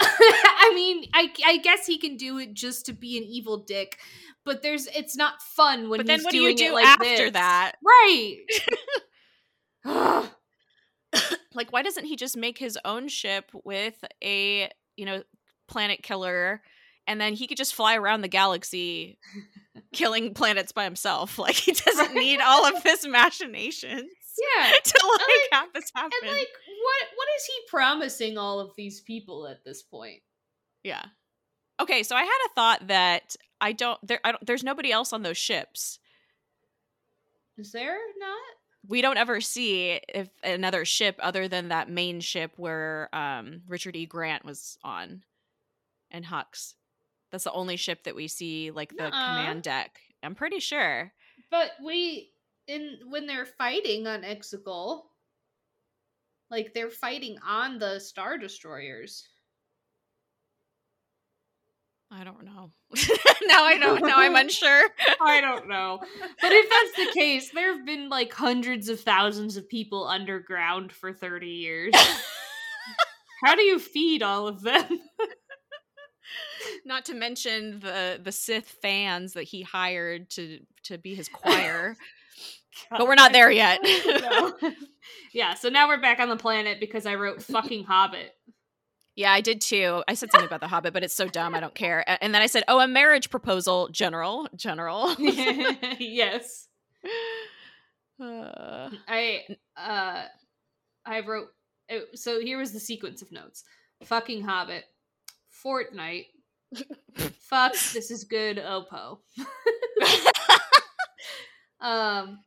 I mean, I I guess he can do it just to be an evil dick, but there's it's not fun when but then he's what do you doing it do like after this. that? Right. Like, why doesn't he just make his own ship with a you know planet killer, and then he could just fly around the galaxy, killing planets by himself? Like, he doesn't need all of this machinations yeah. to like, like- have this happen. And like what what is he promising all of these people at this point? Yeah. Okay, so I had a thought that I don't there I don't there's nobody else on those ships. Is there not? We don't ever see if another ship other than that main ship where um Richard E. Grant was on and Hux. That's the only ship that we see like the Nuh-uh. command deck. I'm pretty sure. But we in when they're fighting on Exegol, like they're fighting on the Star Destroyers. I don't know. now I don't now I'm unsure. I don't know. But if that's the case, there have been like hundreds of thousands of people underground for 30 years. How do you feed all of them? Not to mention the the Sith fans that he hired to to be his choir. but we're not there yet. No. yeah, so now we're back on the planet because I wrote fucking Hobbit. Yeah, I did too. I said something about the Hobbit, but it's so dumb. I don't care. And then I said, "Oh, a marriage proposal, General, General." yes. Uh, I uh I wrote uh, so here was the sequence of notes. Fucking Hobbit. Fortnite. Fuck, this is good, Oppo. um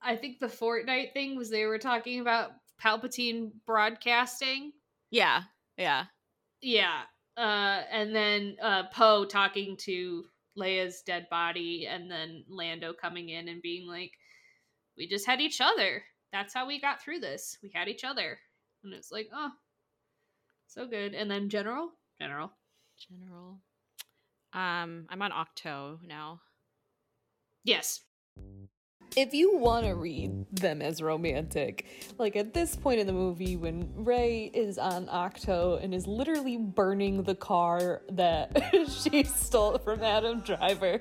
I think the Fortnite thing was they were talking about Palpatine broadcasting. yeah, yeah, Yeah. Uh and then uh Poe talking to Leia's dead body and then Lando coming in and being like we just had each other. That's how we got through this. We had each other. And it's like, oh, so good. And then General? General. General. Um, I'm on Ahch-To now. Yes. If you want to read them as romantic, like at this point in the movie when Rey is on Ahch-To and is literally burning the car that she stole from Adam Driver,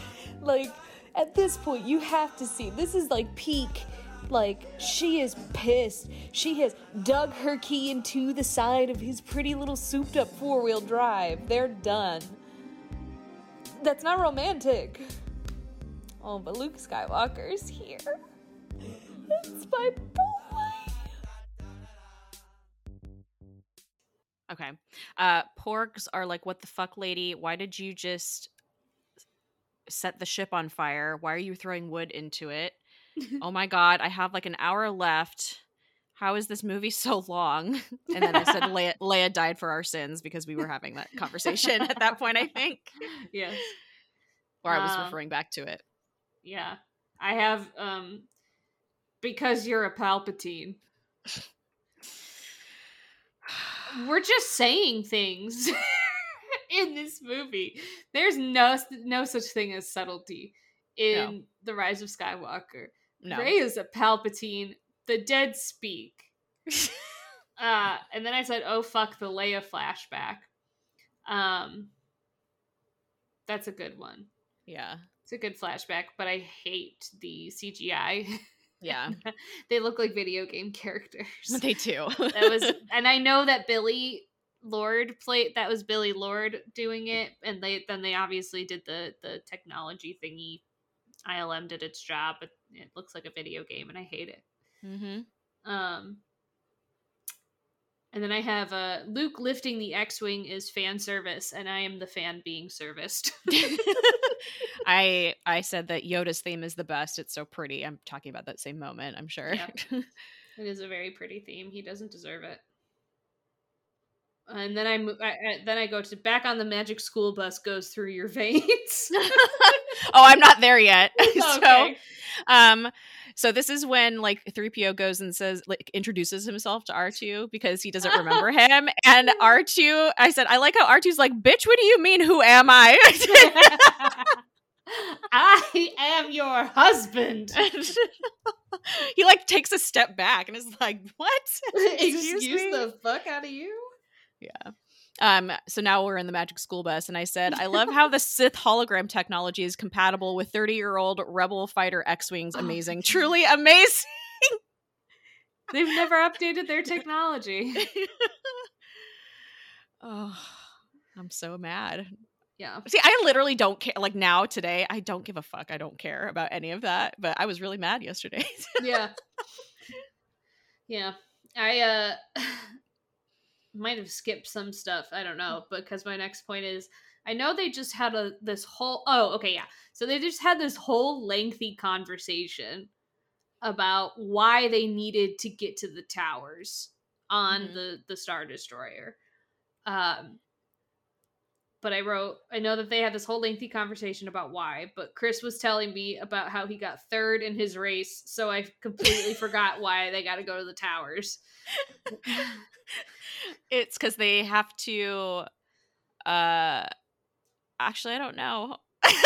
like at this point you have to see this is like peak. Like she is pissed. She has dug her key into the side of his pretty little souped up four wheel drive. They're done. That's not romantic. Oh, but Luke Skywalker's here. It's my boy. Okay. Uh, porgs are like, "What the fuck, lady? Why did you just set the ship on fire? Why are you throwing wood into it? oh my god, I have like an hour left." How is this movie so long? And then I said Leia, Leia died for our sins because we were having that conversation at that point, I think. Yes. Or I was Uh, referring back to it. Yeah. I have um because you're a Palpatine. We're just saying things in this movie. There's no no such thing as subtlety in The Rise of Skywalker. No. Rey is a Palpatine. The dead speak. uh, and then I said, "Oh fuck, the Leia flashback." Um, that's a good one. Yeah. It's a good flashback, but I hate the CGI. Yeah. they look like video game characters. they do. that was, and I know that Billie Lourd played. That was Billie Lourd doing it, and they then they obviously did the the technology thingy. ILM did its job, but it looks like a video game, and I hate it. hmm Um, and then I have uh, Luke lifting the X-wing is fan service, and I am the fan being serviced. I I said that Yoda's theme is the best. It's so pretty. I'm talking about that same moment, I'm sure. It is a very pretty theme. He doesn't deserve it. And then I, mo- I, I then I go to back on the magic school bus goes through your veins. Oh, I'm not there yet. so, Okay. um, so this is when like 3PO goes and says like introduces himself to R2 because he doesn't remember him. And R2, I said, I like how R2's like, bitch, what do you mean? Who am I? I am your husband. he like takes a step back and is like, what? Excuse, me? the fuck out of you. Yeah. Um, so now we're in the magic school bus, and I said, I love how the Sith hologram technology is compatible with 30 year old Rebel Fighter X Wings. Oh, Amazing. thank Truly amazing. They've never updated their technology. oh, I'm so mad. Yeah. See, I literally don't care. Like now, today, I don't give a fuck. I don't care about any of that, but I was really mad yesterday. Yeah. Yeah. I uh might have skipped some stuff. I don't know, because my next point is I know they just had a this whole oh, okay, yeah. So they just had this whole lengthy conversation about why they needed to get to the towers on Mhm. the the Star Destroyer. Um but I wrote, I know that they had this whole lengthy conversation about why, but Chris was telling me about how he got third in his race, so I completely forgot why they got to go to the towers. it's because they have to. uh Actually, I don't know.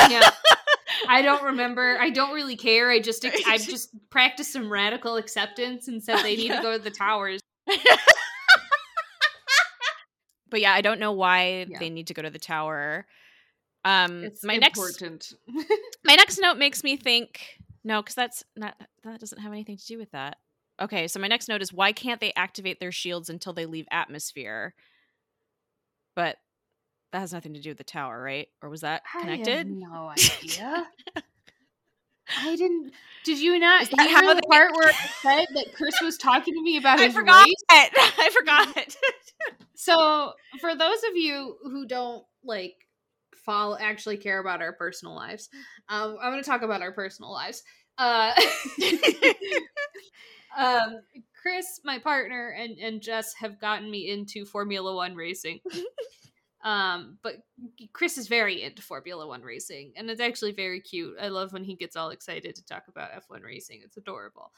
Yeah. I don't remember. I don't really care. I just I just practiced some radical acceptance and said they need Yeah. to go to the towers. But yeah, I don't know why Yeah. they need to go to the tower. Um, It's my next important. my next note makes me think no, because that's not that doesn't have anything to do with that. Okay, so my next note is why can't they activate their shields until they leave atmosphere? But that has nothing to do with the tower, right? Or was that I have connected? no idea. I didn't. Did you not Is that hear the part where I said that Chris was talking to me about I his forgot. race? I forgot. So, for those of you who don't like follow, actually care about our personal lives, um, I'm going to talk about our personal lives. Uh, um, Chris, my partner, and and Jess have gotten me into Formula One racing. Um, but Chris is very into Formula One racing, and it's actually very cute. I love when he gets all excited to talk about F1 racing. It's adorable.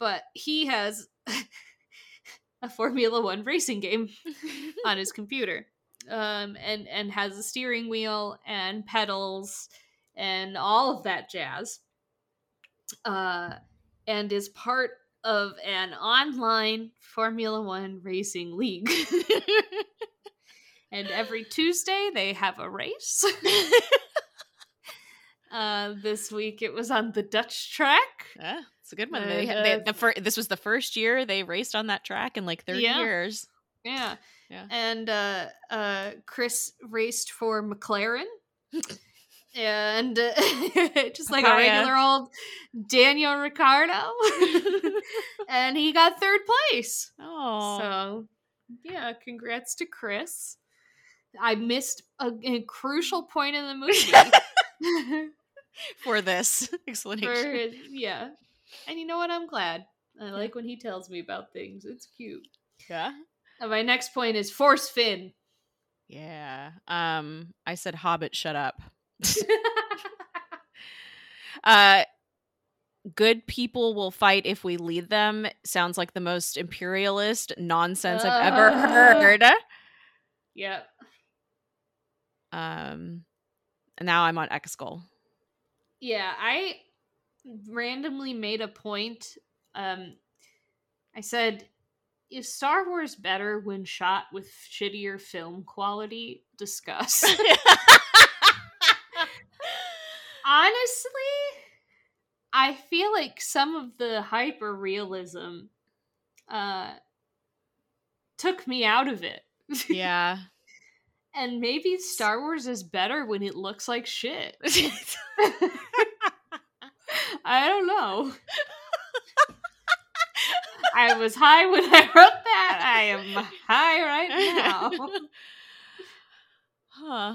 But he has a Formula One racing game on his computer, um, and and has a steering wheel and pedals and all of that jazz. Uh, and is part of an online Formula One racing league. and every Tuesday they have a race. uh, this week it was on the Dutch track. yeah, it's a good one. Uh, They, they, uh, the fir- this was the first year they raced on that track in like 30 Yeah. years. Yeah. Yeah. And uh, uh, Chris raced for McLaren. and uh, just like a regular old Daniel Ricciardo. and he got third place. Oh, So, yeah, congrats to Chris. I missed a, a crucial point in the movie. for this For explanation. his- yeah. And you know what? I'm glad. I like when he tells me about things. It's cute. Yeah. And my next point is Force Finn. Yeah. Um, I said Hobbit, shut up. Uh good people will fight if we lead them sounds like the most imperialist nonsense I've ever Uh. heard. yep. Um and now I'm on Exegol. Yeah, I randomly made a point. Um, I said, "Is Star Wars better when shot with shittier film quality?" Discuss. Honestly, I feel like some of the hyper realism uh, took me out of it. yeah. And maybe Star Wars is better when it looks like shit. I don't know. I was high when I wrote that. I am high right now. huh.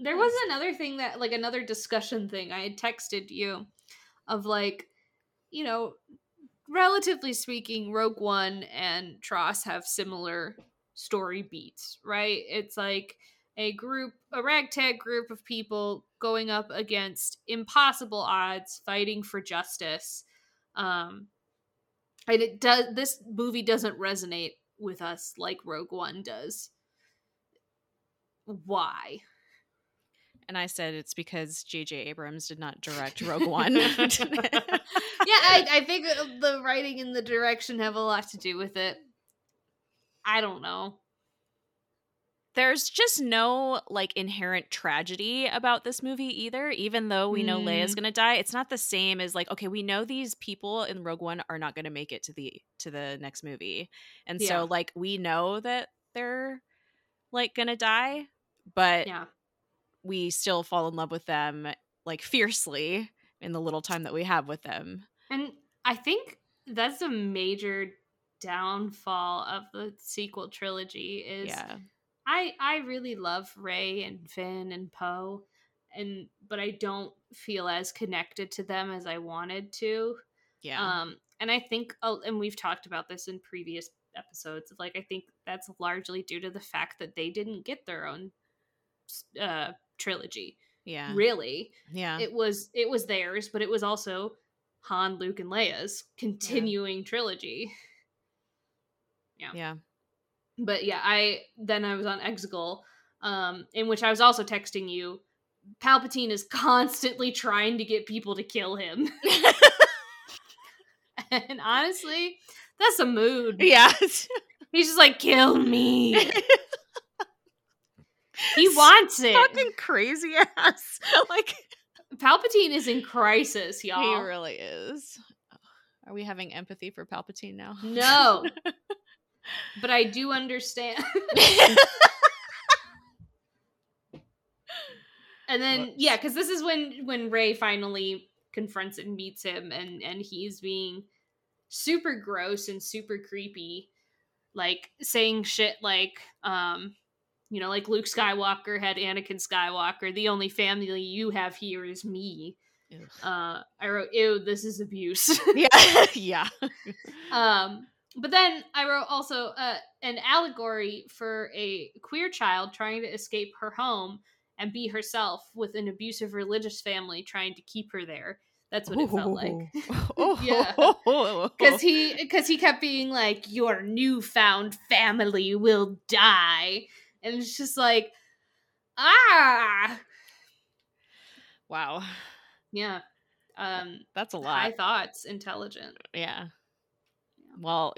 There was another thing that, like, another discussion thing I had texted you of, like, you know, relatively speaking, Rogue One and TROS have similar story beats, right? It's like a group, a ragtag group of people going up against impossible odds, fighting for justice. Um, and it does. This movie doesn't resonate with us like Rogue One does. Why? And I said it's because J.J. Abrams did not direct Rogue One. yeah, I, I think the writing and the direction have a lot to do with it. I don't know. There's just no like inherent tragedy about this movie either. Even though we know Leia's Mm. gonna die, it's not the same as like okay, we know these people in Rogue One are not gonna make it to the to the next movie, and Yeah. so like we know that they're like gonna die, but Yeah. we still fall in love with them like fiercely in the little time that we have with them. And I think that's a major downfall of the sequel trilogy is yeah. I I really love Rey and Finn and Poe and but I don't feel as connected to them as I wanted to. Yeah. Um and I think uh, and we've talked about this in previous episodes of like I think that's largely due to the fact that they didn't get their own uh trilogy. yeah. Really. yeah. it was it was theirs, but it was also Han, Luke, and Leia's continuing trilogy. Yeah. Yeah. But yeah, I then I was on Exegol, um, in which I was also texting you. Palpatine is constantly trying to get people to kill him, and honestly, that's a mood. Yeah. He's just like, kill me. He wants it. fucking crazy ass. like Palpatine is in crisis, y'all. He really is. Are we having empathy for Palpatine now? No. But I do understand. and then Whoops. yeah, because this is when when Rey finally confronts and meets him, and and he's being super gross and super creepy, like saying shit like, um, you know, like Luke Skywalker had Anakin Skywalker. The only family you have here is me. Uh, I wrote, ew, this is abuse. yeah. yeah. Um, but then I wrote also uh, an allegory for a queer child trying to escape her home and be herself with an abusive religious family trying to keep her there. That's what it felt like. Oh. Yeah. Because he, because he kept being like, "Your newfound family will die," and it's just like, ah, Wow. yeah. Um, That's a lot. high thoughts, intelligent. Yeah. Well,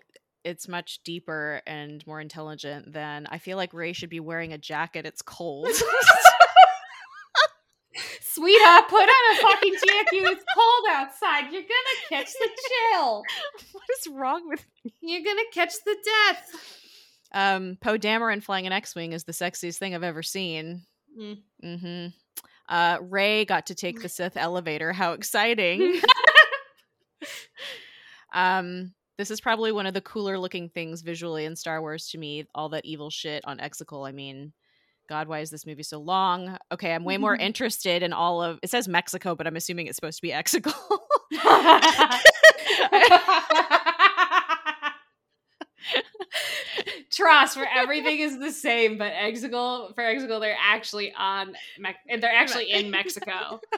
it's much deeper and more intelligent than I feel like Rey should be wearing a jacket. It's cold. Sweetheart, put on a fucking jacket. It's cold outside. You're gonna catch the chill. what is wrong with You're gonna catch the death. um Poe Dameron flying an X-wing is the sexiest thing I've ever seen. Mm. Mm-hmm. Uh, Rey got to take the Sith elevator. How exciting! um, this is probably one of the cooler looking things visually in Star Wars to me. All that evil shit on Exegol. I mean, God, why is this movie so long? Okay, I'm way more interested in all of. It says Mexico, but I'm assuming it's supposed to be Exegol. Trust where everything is the same, but Exegol for Exegol they're actually on and they're actually in Mexico.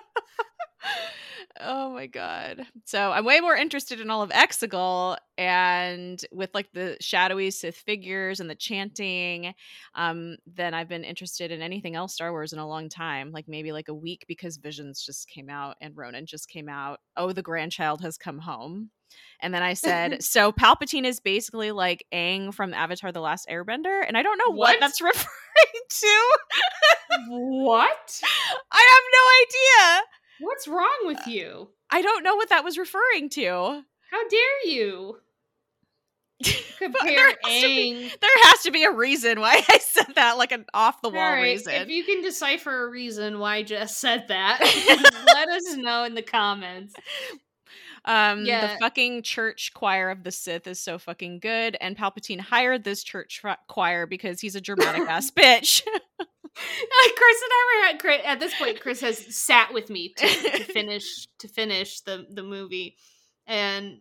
oh my god. So I'm way more interested in all of Exegol and with like the shadowy Sith figures and the chanting, um, than I've been interested in anything else Star Wars in a long time. Like maybe like a week because Visions just came out and Ronin just came out. Oh, the grandchild has come home. And then I said, so Palpatine is basically like Aang from Avatar The Last Airbender. And I don't know what, What? that's referring to. what? I have no idea. What's wrong with you? I don't know what that was referring to. How dare you compare there has to be- There has to be a reason why I said that, like an off the wall All right, reason. If you can decipher a reason why Jess said that, let us know in the comments. um, yeah. the fucking church choir of the Sith is so fucking good, and Palpatine hired this church choir because he's a dramatic ass bitch. Like Chris and I were at, Chris, at this point. Chris has sat with me to, to finish to finish the the movie, and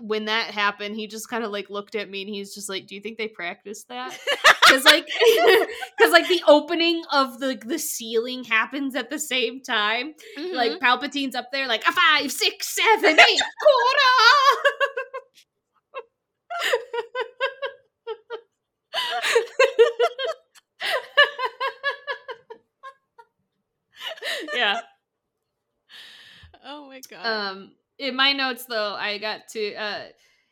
when that happened, he just kind of like looked at me and he's just like, "Do you think they practiced that?" Because like, because like the opening of the the ceiling happens at the same time. Like Mhm. Palpatine's up there, like a five, six, seven, eight, quarter. Yeah. oh my god. Um, in my notes though, I got to uh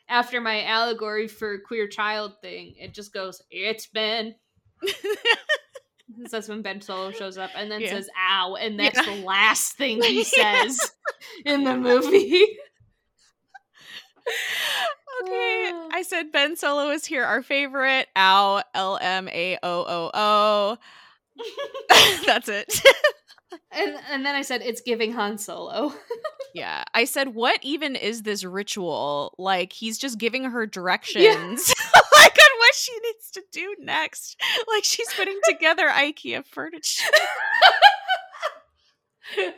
after my allegory for queer child thing, it just goes, "It's Ben." That's when Ben Solo shows up, and then Yeah. says "ow," and that's Yeah. the last thing he says in the movie. okay. Ah. I said Ben Solo is here, our favorite. Ow, L M A O O O. That's it. And and then I said, "It's giving Han Solo." yeah. I said, what even is this ritual? Like, he's just giving her directions. like on what she needs to do next. Like she's putting together IKEA furniture.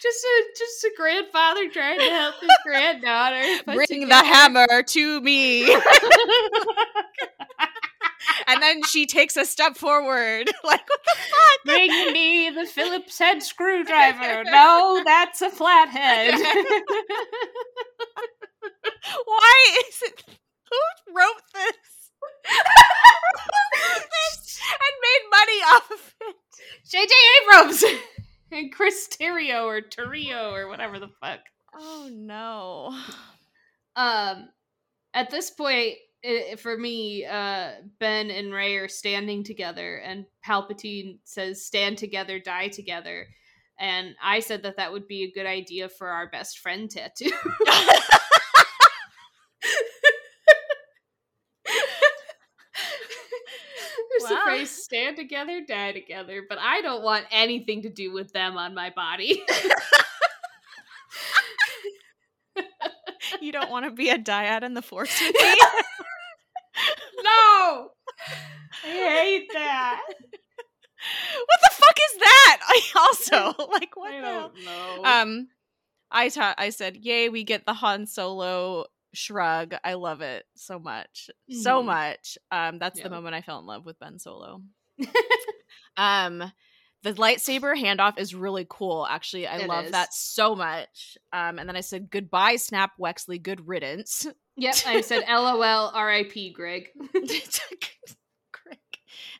just a just a grandfather trying to help his granddaughter. Bring the hammer to me. And then she takes a step forward. Like, what the fuck? Bring me the Phillips head screwdriver. No, that's a flathead. Why is it? Who wrote this? this and made money off of it. J.J. Abrams and Chris Terrio or Terrio or whatever the fuck. Oh no. Um, at this point, i for me, uh, Ben and Rey are standing together, and Palpatine says, "Stand together, die together." And I said that that would be a good idea for our best friend tattoo. There's the Wow. phrase "stand together, die together," but I don't want anything to do with them on my body. you don't want to be a dyad in the force with me? no, I hate that. what the fuck is that? I also like what I the hell? know. Um, I taught. I said, "Yay, we get the Han Solo shrug." I love it so much, so Mhm. much. Um, that's Yeah. the moment I fell in love with Ben Solo. um, the lightsaber handoff is really cool. Actually, I It love is. that so much. Um, and then I said, "Goodbye, Snap Wexley. Good riddance." yep, I said LOL, R.I.P. Greg.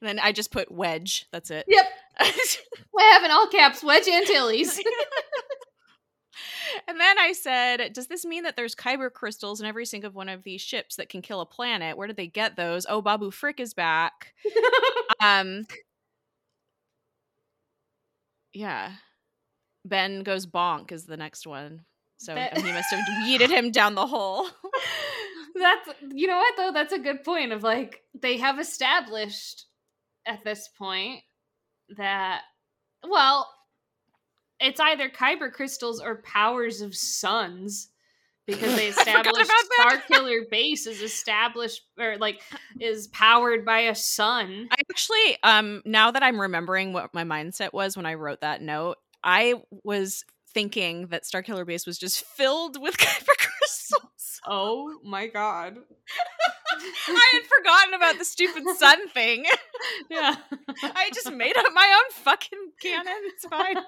And then I just put wedge. That's it. Yep, I have in all caps Wedge Antilles. and then I said, Does this mean that there's kyber crystals in every single one of these ships that can kill a planet? Where did they get those? Oh, Babu Frik is back. Um Yeah. Ben goes bonk is the next one. So he must have yeeted him down the hole. That's you know what though. That's a good point. Of like they have established at this point that well, it's either kyber crystals or powers of suns because they established Star Killer Base is established or like is powered by a sun. I actually, um, now that I'm remembering what my mindset was when I wrote that note, I was thinking that Starkiller Base was just filled with kyber crystals. Oh my god. I had forgotten about the stupid sun thing. yeah. I just made up my own fucking canon. It's fine.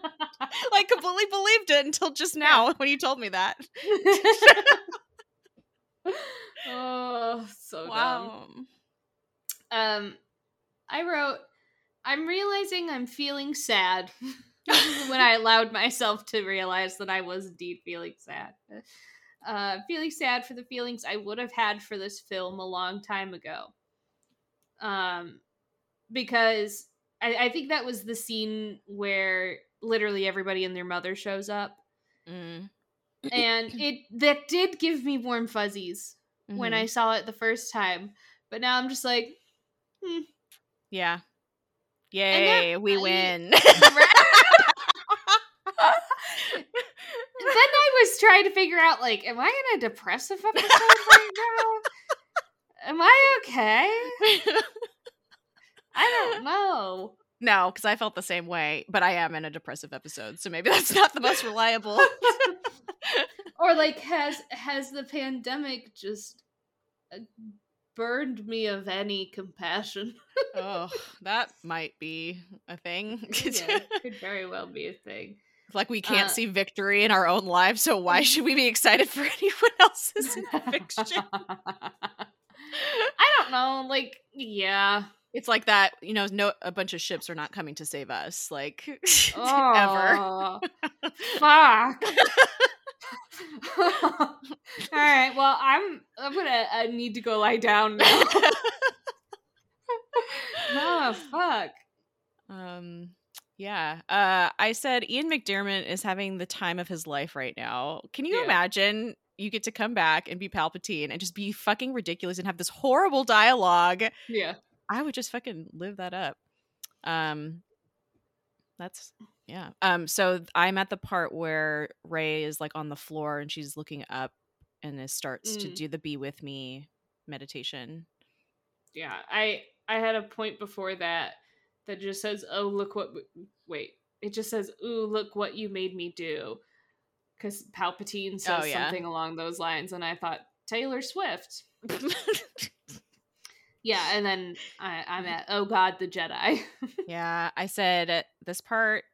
Like completely believed it until just now when you told me that. oh, so dumb. Um, I wrote, I'm realizing I'm feeling sad. When I allowed myself to realize that I was indeed feeling sad. Uh, feeling sad for the feelings I would have had for this film a long time ago. Um, because I, I think that was the scene where literally everybody and their mother shows up, Mm. and it that did give me warm fuzzies when Mhm. I saw it the first time. But now I'm just like, hmm. Yeah. Yay, we I- win. And then I was trying to figure out, like, am I in a depressive episode right now? Am I okay? I don't know. no, because I felt the same way, but I am in a depressive episode, so maybe that's not the most reliable. or like has has the pandemic just uh, burned me of any compassion? oh, that might be a thing. yeah, could very well be a thing. Like we can't Uh, see victory in our own lives, so why should we be excited for anyone else's fiction? I don't know. Like, yeah. It's like that, you know, no a bunch of ships are not coming to save us, like ever. Oh, fuck. All right. Well, I'm. I'm gonna. I need to go lie down now. oh fuck. Um yeah. Uh I said Ian McDiarmid is having the time of his life right now. Can you Yeah. imagine you get to come back and be Palpatine and just be fucking ridiculous and have this horrible dialogue? Yeah. I would just fucking live that up. Um that's yeah. Um so I'm at the part where Rey is like on the floor and she's looking up and it starts to Mm. do the be with me meditation. Yeah. I. I had a point before that that just says, "Oh, look what." Wait. It just says, "Ooh, look what you made me do," because Palpatine says Oh, yeah. something along those lines, and I thought Taylor Swift. Yeah, and then I, I'm at oh god, the Jedi. Yeah, I said this part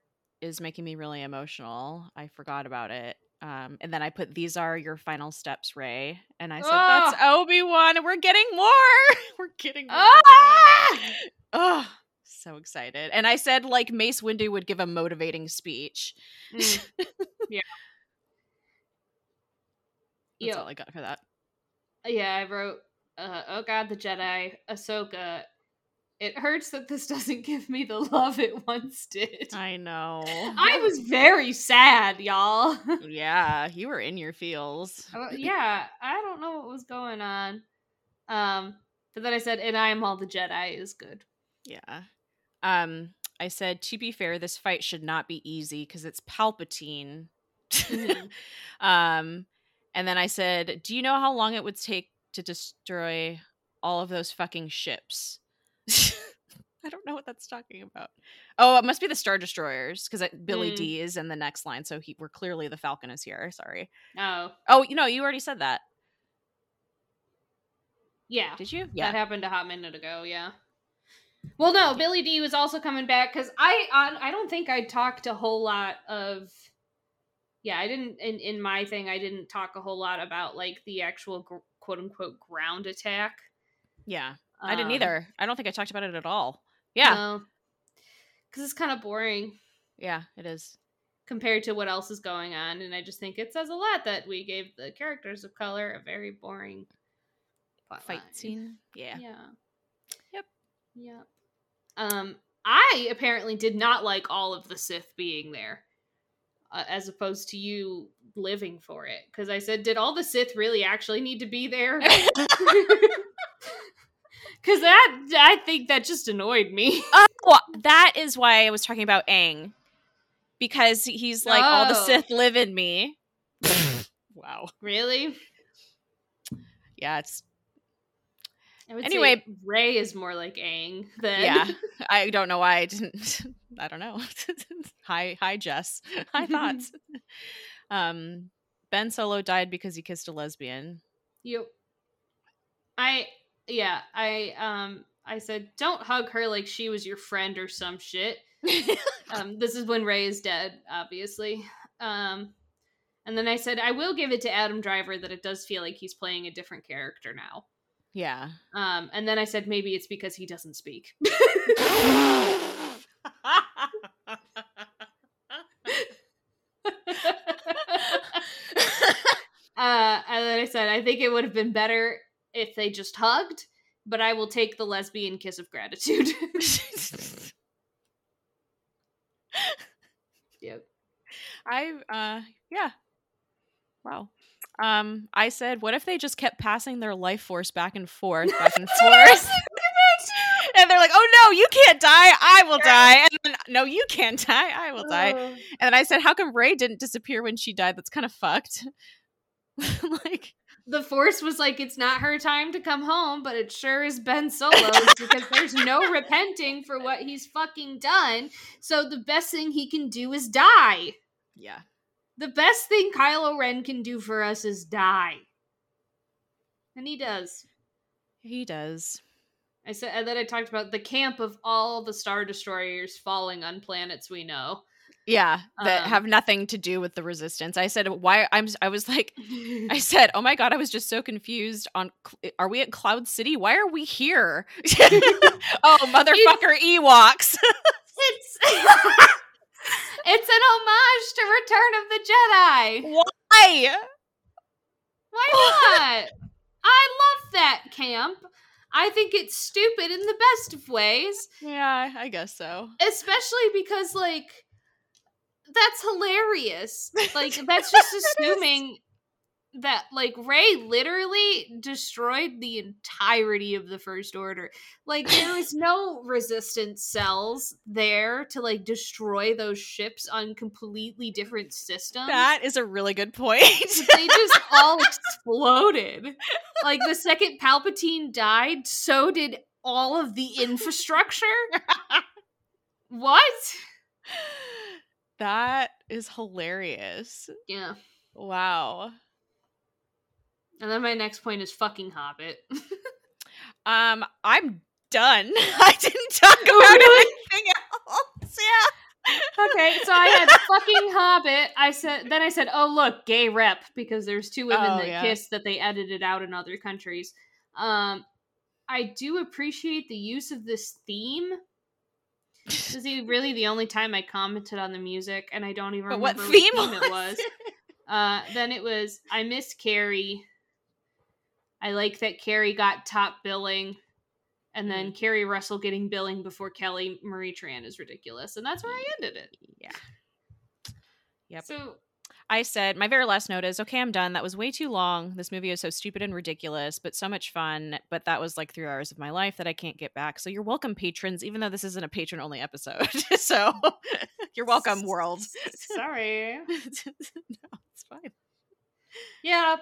is making me really emotional. I forgot about it. Um, and then I put these are your final steps, Rey. And I said that's Obi Wan, and we're getting more. we're getting more. Ah! Oh, so excited. And I said like Mace Windu would give a motivating speech. Mm, That's Yo. all I got for that. yeah, I wrote uh, oh god, the Jedi, Ahsoka. It hurts that this doesn't give me the love it once did. I know. I was very sad, y'all. yeah, you were in your feels. Uh, yeah, I don't know what was going on. Um, but then I said, and I am all the Jedi is good. Yeah. Um, I said to be fair, this fight should not be easy because it's Palpatine. Mhm. um, and then I said, "Do you know how long it would take to destroy all of those fucking ships?" I don't know what that's talking about. Oh, it must be the Star Destroyers because Billy Mm. D is in the next line, so he we're clearly the Falcon is here. Sorry. Oh, Oh, you know, you already said that. yeah. Did you? Yeah. That happened a hot minute ago, yeah. Well, no, Billy Dee was also coming back because I, I I don't think I talked a whole lot of. Yeah, I didn't in in my thing. I didn't talk a whole lot about like the actual gr- quote unquote ground attack. Yeah. I didn't Um, either. I don't think I talked about it at all. Yeah. because it's kind of boring Yeah, it is. compared to what else is going on, and I just think it says a lot that we gave the characters of color a very boring Fight line. scene. Yeah. Yeah. Yep. Um, I apparently did not like all of the Sith being there, uh, as opposed to you living for it. Because I said, did all the Sith really actually need to be there? Because that I think that just annoyed me. Oh, that is why I was talking about Aang. Because he's like, all the Oh. Sith live in me. wow. really? Yeah, it's Anyway- Rey is more like Aang than yeah. I don't know why I didn't I don't know. hi hi Jess. Hi thoughts. um Ben Solo died because he kissed a lesbian. you. I yeah I um I said don't hug her like she was your friend or some shit. um, this is when Rey is dead, obviously. Um, and then I said, I will give it to Adam Driver that it does feel like he's playing a different character now. Yeah. Um, and then I said, maybe it's because he doesn't speak. uh, and then I said, I think it would have been better if they just hugged, but I will take the lesbian kiss of gratitude. yep. I uh yeah. Wow. Um I said what if they just kept passing their life force back and forth, back and forth? and they're like, "Oh no, you can't die. I will die." And then no, you can't die. I will die. And I said, "How come Rey didn't disappear when she died? That's kind of fucked." like the force was like it's not her time to come home but it sure is ben solo's because there's no repenting for what he's fucking done so the best thing he can do is die yeah. The best thing Kylo Ren can do for us is die. And he does. He does. I said and then I talked about the camp of all the star destroyers falling on planets we know. Yeah, that Um, have nothing to do with the resistance. I said, "Why?" I'm. I was like, I said, "Oh my god!" I was just so confused. On, are we at Cloud City? Why are we here? oh, motherfucker, Ewoks! It's It's an homage to Return of the Jedi. Why? Why not? I love that camp. I think it's stupid in the best of ways, Yeah, I guess so. especially because like that's hilarious. Like that's just assuming that like Rey literally destroyed the entirety of the first order. Like there was no resistance cells there to like destroy those ships on completely different systems. That is a really good point. they just all exploded. Like the second Palpatine died, so did all of the infrastructure. what? that is hilarious. Yeah. Wow. And then my next point is fucking Hobbit. Um, I'm done. I didn't talk about really? anything else. Yeah. okay, so I had fucking Hobbit. I said then I said, "Oh look, gay rep," because there's two women Oh, that yeah. kiss that they edited out in other countries. Um, I do appreciate the use of this theme. This is really the only time I commented on the music, and I don't even But remember what which theme it was. Uh, then it was I miss Carrie. I like that Carrie got top billing, and Mm. then Keri Russell getting billing before Kelly Marie Tran is ridiculous, and that's where I ended it. Yeah. Yep. So I said my very last note is okay, I'm done. That was way too long. This movie is so stupid and ridiculous, but so much fun. But that was like three hours of my life that I can't get back. So you're welcome, patrons, even though this isn't a patron only episode. so you're welcome, world. sorry. no, it's fine. Yeah,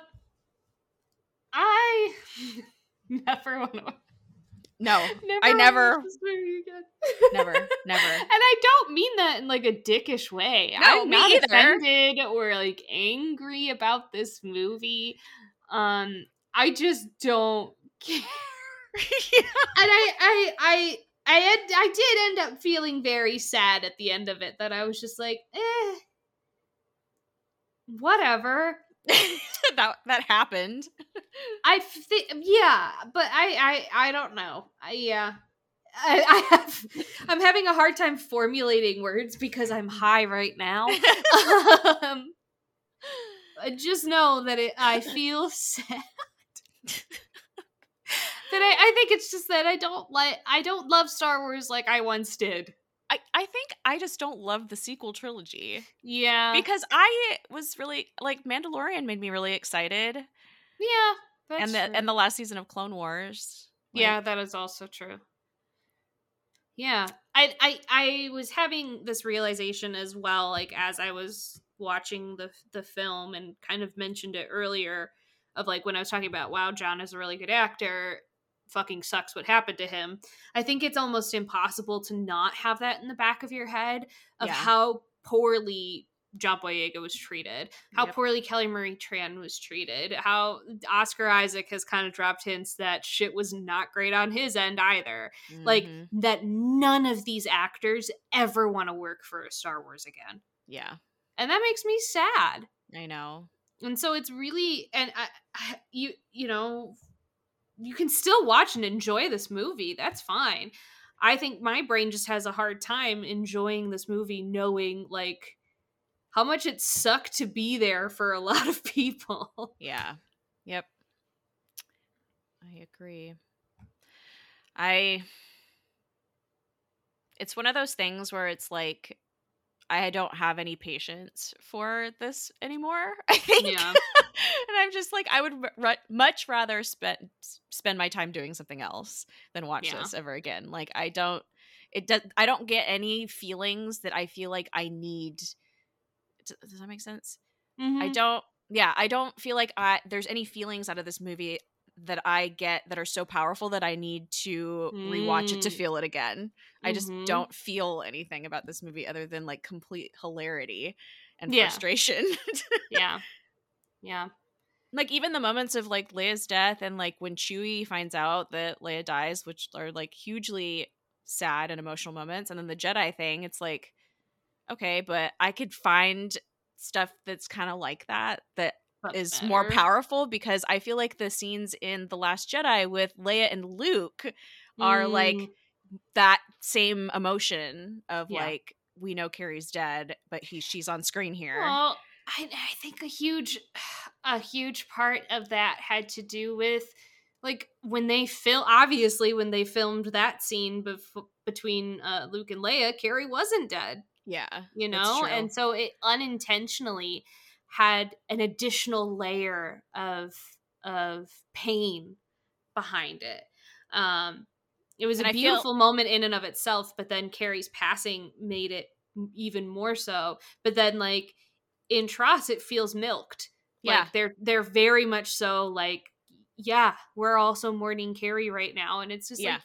I never want to. No, Never I never- watch this movie again. never, never. And I don't mean that in like a dickish way. No, I'm not either. offended or like angry about this movie. Um, I just don't care. and I, I, I, I, had, I did end up feeling very sad at the end of it. That I was just like, eh, whatever. that that happened. I think, yeah, but I, I, I don't know. I, yeah. I, I have I'm having a hard time formulating words because I'm high right now. um, I just know that it, I feel sad. that I, I think it's just that I don't like I don't love Star Wars like I once did. I, I think I just don't love the sequel trilogy Yeah, because I was really like Mandalorian made me really excited, yeah, that's and the true. and the last season of Clone Wars. like- yeah, that is also true. Yeah, I, I I was having this realization as well, like as I was watching the the film and kind of mentioned it earlier, of like when I was talking about, wow, John is a really good actor. Fucking sucks what happened to him. I think it's almost impossible to not have that in the back of your head of Yeah. how poorly John Boyega was treated, how Yep. poorly Kelly Marie Tran was treated, how Oscar Isaac has kind of dropped hints that shit was not great on his end either. Like Mhm. that none of these actors ever want to work for Star Wars again. yeah, And that makes me sad. I know. And so it's really and I, I you you know you can still watch and enjoy this movie. That's fine. I think my brain just has a hard time enjoying this movie knowing like how much it sucked to be there for a lot of people. Yeah. Yep. I agree. I it's one of those things where it's like I don't have any patience for this anymore. I think. Yeah. and I'm just like I would r- much rather spend spend my time doing something else than watch Yeah. this ever again. Like I don't it does I don't get any feelings that I feel like I need does, does that make sense? I Mhm. don't yeah, I don't feel like I there's any feelings out of this movie that I get that are so powerful that I need to rewatch it to Mm. feel it again. I just Mhm. don't feel anything about this movie other than like complete hilarity and Yeah. frustration. Yeah. Yeah. like even the moments of like Leia's death and like when Chewie finds out that Leia dies, which are like hugely sad and emotional moments, and then the Jedi thing, it's like, okay, but I could find stuff that's kind of like that that But is more powerful because I feel like the scenes in The Last Jedi with Leia and Luke are like Mm. that same emotion of Yeah. like we know Carrie's dead, but he she's on screen here. Well, I, I think a huge, a huge part of that had to do with, like, when they film. Obviously, when they filmed that scene bef- between uh, Luke and Leia, Carrie wasn't dead. yeah, You know, and so it unintentionally had an additional layer of of pain behind it. Um, it was And a I feel- beautiful moment in and of itself, but then Carrie's passing made it even more so. But then, like in TROS, it feels milked. yeah, Like they're they're very much so like, yeah, we're also mourning Carrie right now, and it's just Yeah. like,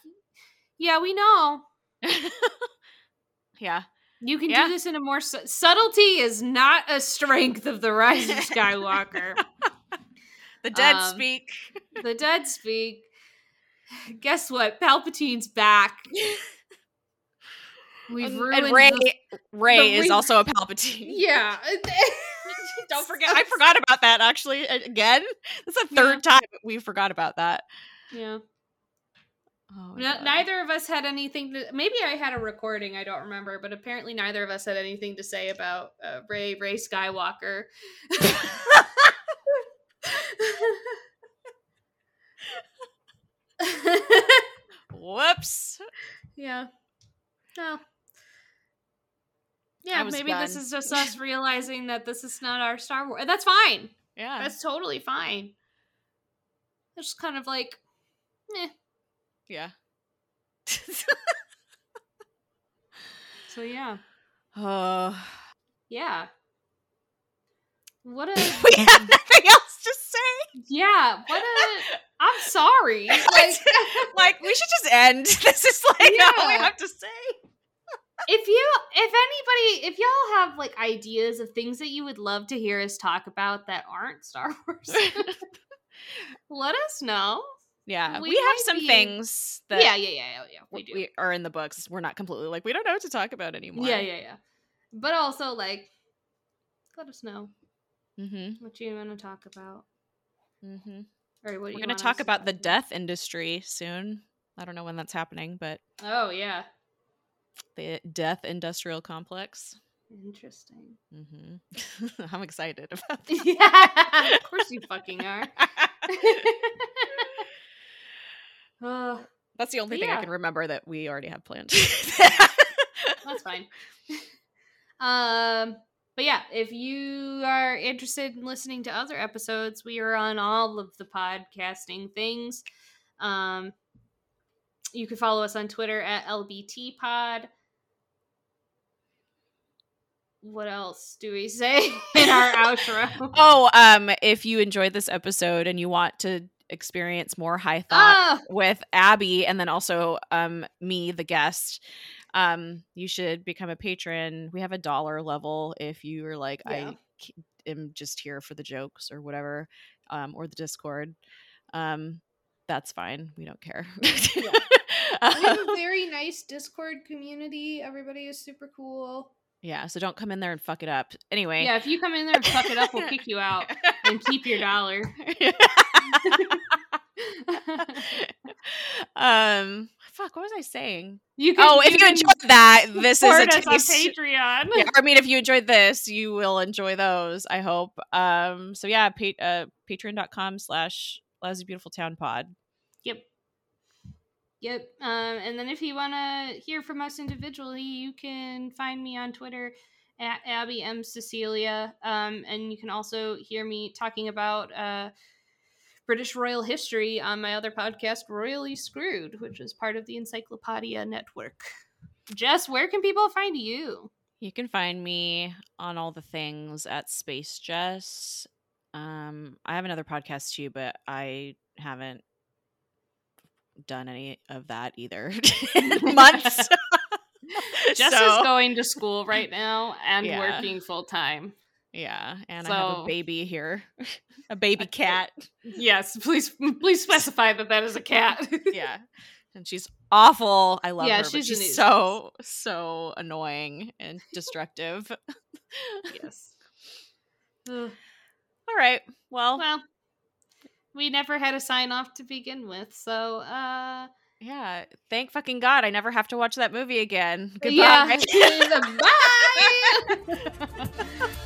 yeah, we know yeah. You can Yeah. do this in a more su- subtlety is not a strength of the Rise of Skywalker. The dead Um, speak. the dead speak. Guess what? Palpatine's back. We've And- ruined and Rey the- Rey the is re- also a Palpatine. yeah. Don't forget. I forgot about that actually. Again, it's the third time we forgot about that. Yeah. Oh No- neither of us had anything to. Maybe I had a recording. I don't remember, but apparently neither of us had anything to say about uh, Rey Rey Skywalker. Whoops. yeah. No. Yeah, maybe this is just us realizing that this is not our Star Wars. That's fine. Yeah. That's totally fine. It's just kind of like, eh. Yeah. So yeah, Oh. yeah. What a we have nothing else to say. yeah. What a. I'm sorry. Like, like we should just end. This is like all we have to say. if you, if anybody, if y'all have like ideas of things that you would love to hear us talk about that aren't Star Wars, let us know. Yeah, We we, have some be- things that yeah, yeah, yeah, yeah, yeah. We we, are in the books. We're not completely like we don't know what to talk about anymore. Yeah, yeah, yeah. But also, like, let us know Mm-hmm. what you want to talk about, Mm-hmm. or what We're gonna talk to about the death industry soon. I don't know when that's happening, but Oh yeah, the death industrial complex. interesting. Mm-hmm. I'm excited about that. yeah, of course you fucking are. Uh, That's the only thing yeah. I can remember that we already have planned. that's fine. um, but yeah, if you are interested in listening to other episodes, we are on all of the podcasting things. Um, you can follow us on Twitter at LBT Pod. What else do we say in our outro? oh, um, if you enjoyed this episode and you want to experience more high thought Ah, with Abby and then also um me, the guest, um, you should become a patron. We have a dollar level if you are like, Yeah. I am just here for the jokes or whatever, um, or the Discord. Um, that's fine. We don't care. we have a very nice Discord community. Everybody is super cool. yeah, so don't come in there and fuck it up. Anyway. Yeah, if you come in there and fuck it up, we'll kick you out and keep your dollar. um fuck, what was I saying? You can, Oh, if you enjoyed that, this is a taste. Patreon. Yeah, I mean, if you enjoyed this, you will enjoy those. I hope. Um. So yeah, pa- uh, patreon.com slash lousy beautiful town pod. Yep. Yep. Um, and then if you want to hear from us individually, you can find me on Twitter at Abby M Cecilia. Um, and you can also hear me talking about uh, British royal history on my other podcast, Royally Screwed, which is part of the Encyclopedia Network. Jess, where can people find you? You can find me on all the things at Space Jess. Um, I have another podcast too, but I haven't done any of that either in months. Jess So, is going to school right now and Yeah. working full time. Yeah, and I have a baby here, a baby cat. Yes, please please specify that that is a cat. yeah, and she's awful. I love Yeah, her, she's she's so so annoying and destructive. yes. Ugh. All right, well, Well, we never had a sign off to begin with, so uh yeah. Thank fucking god, I never have to watch that movie again. Goodbye. yeah. Bye.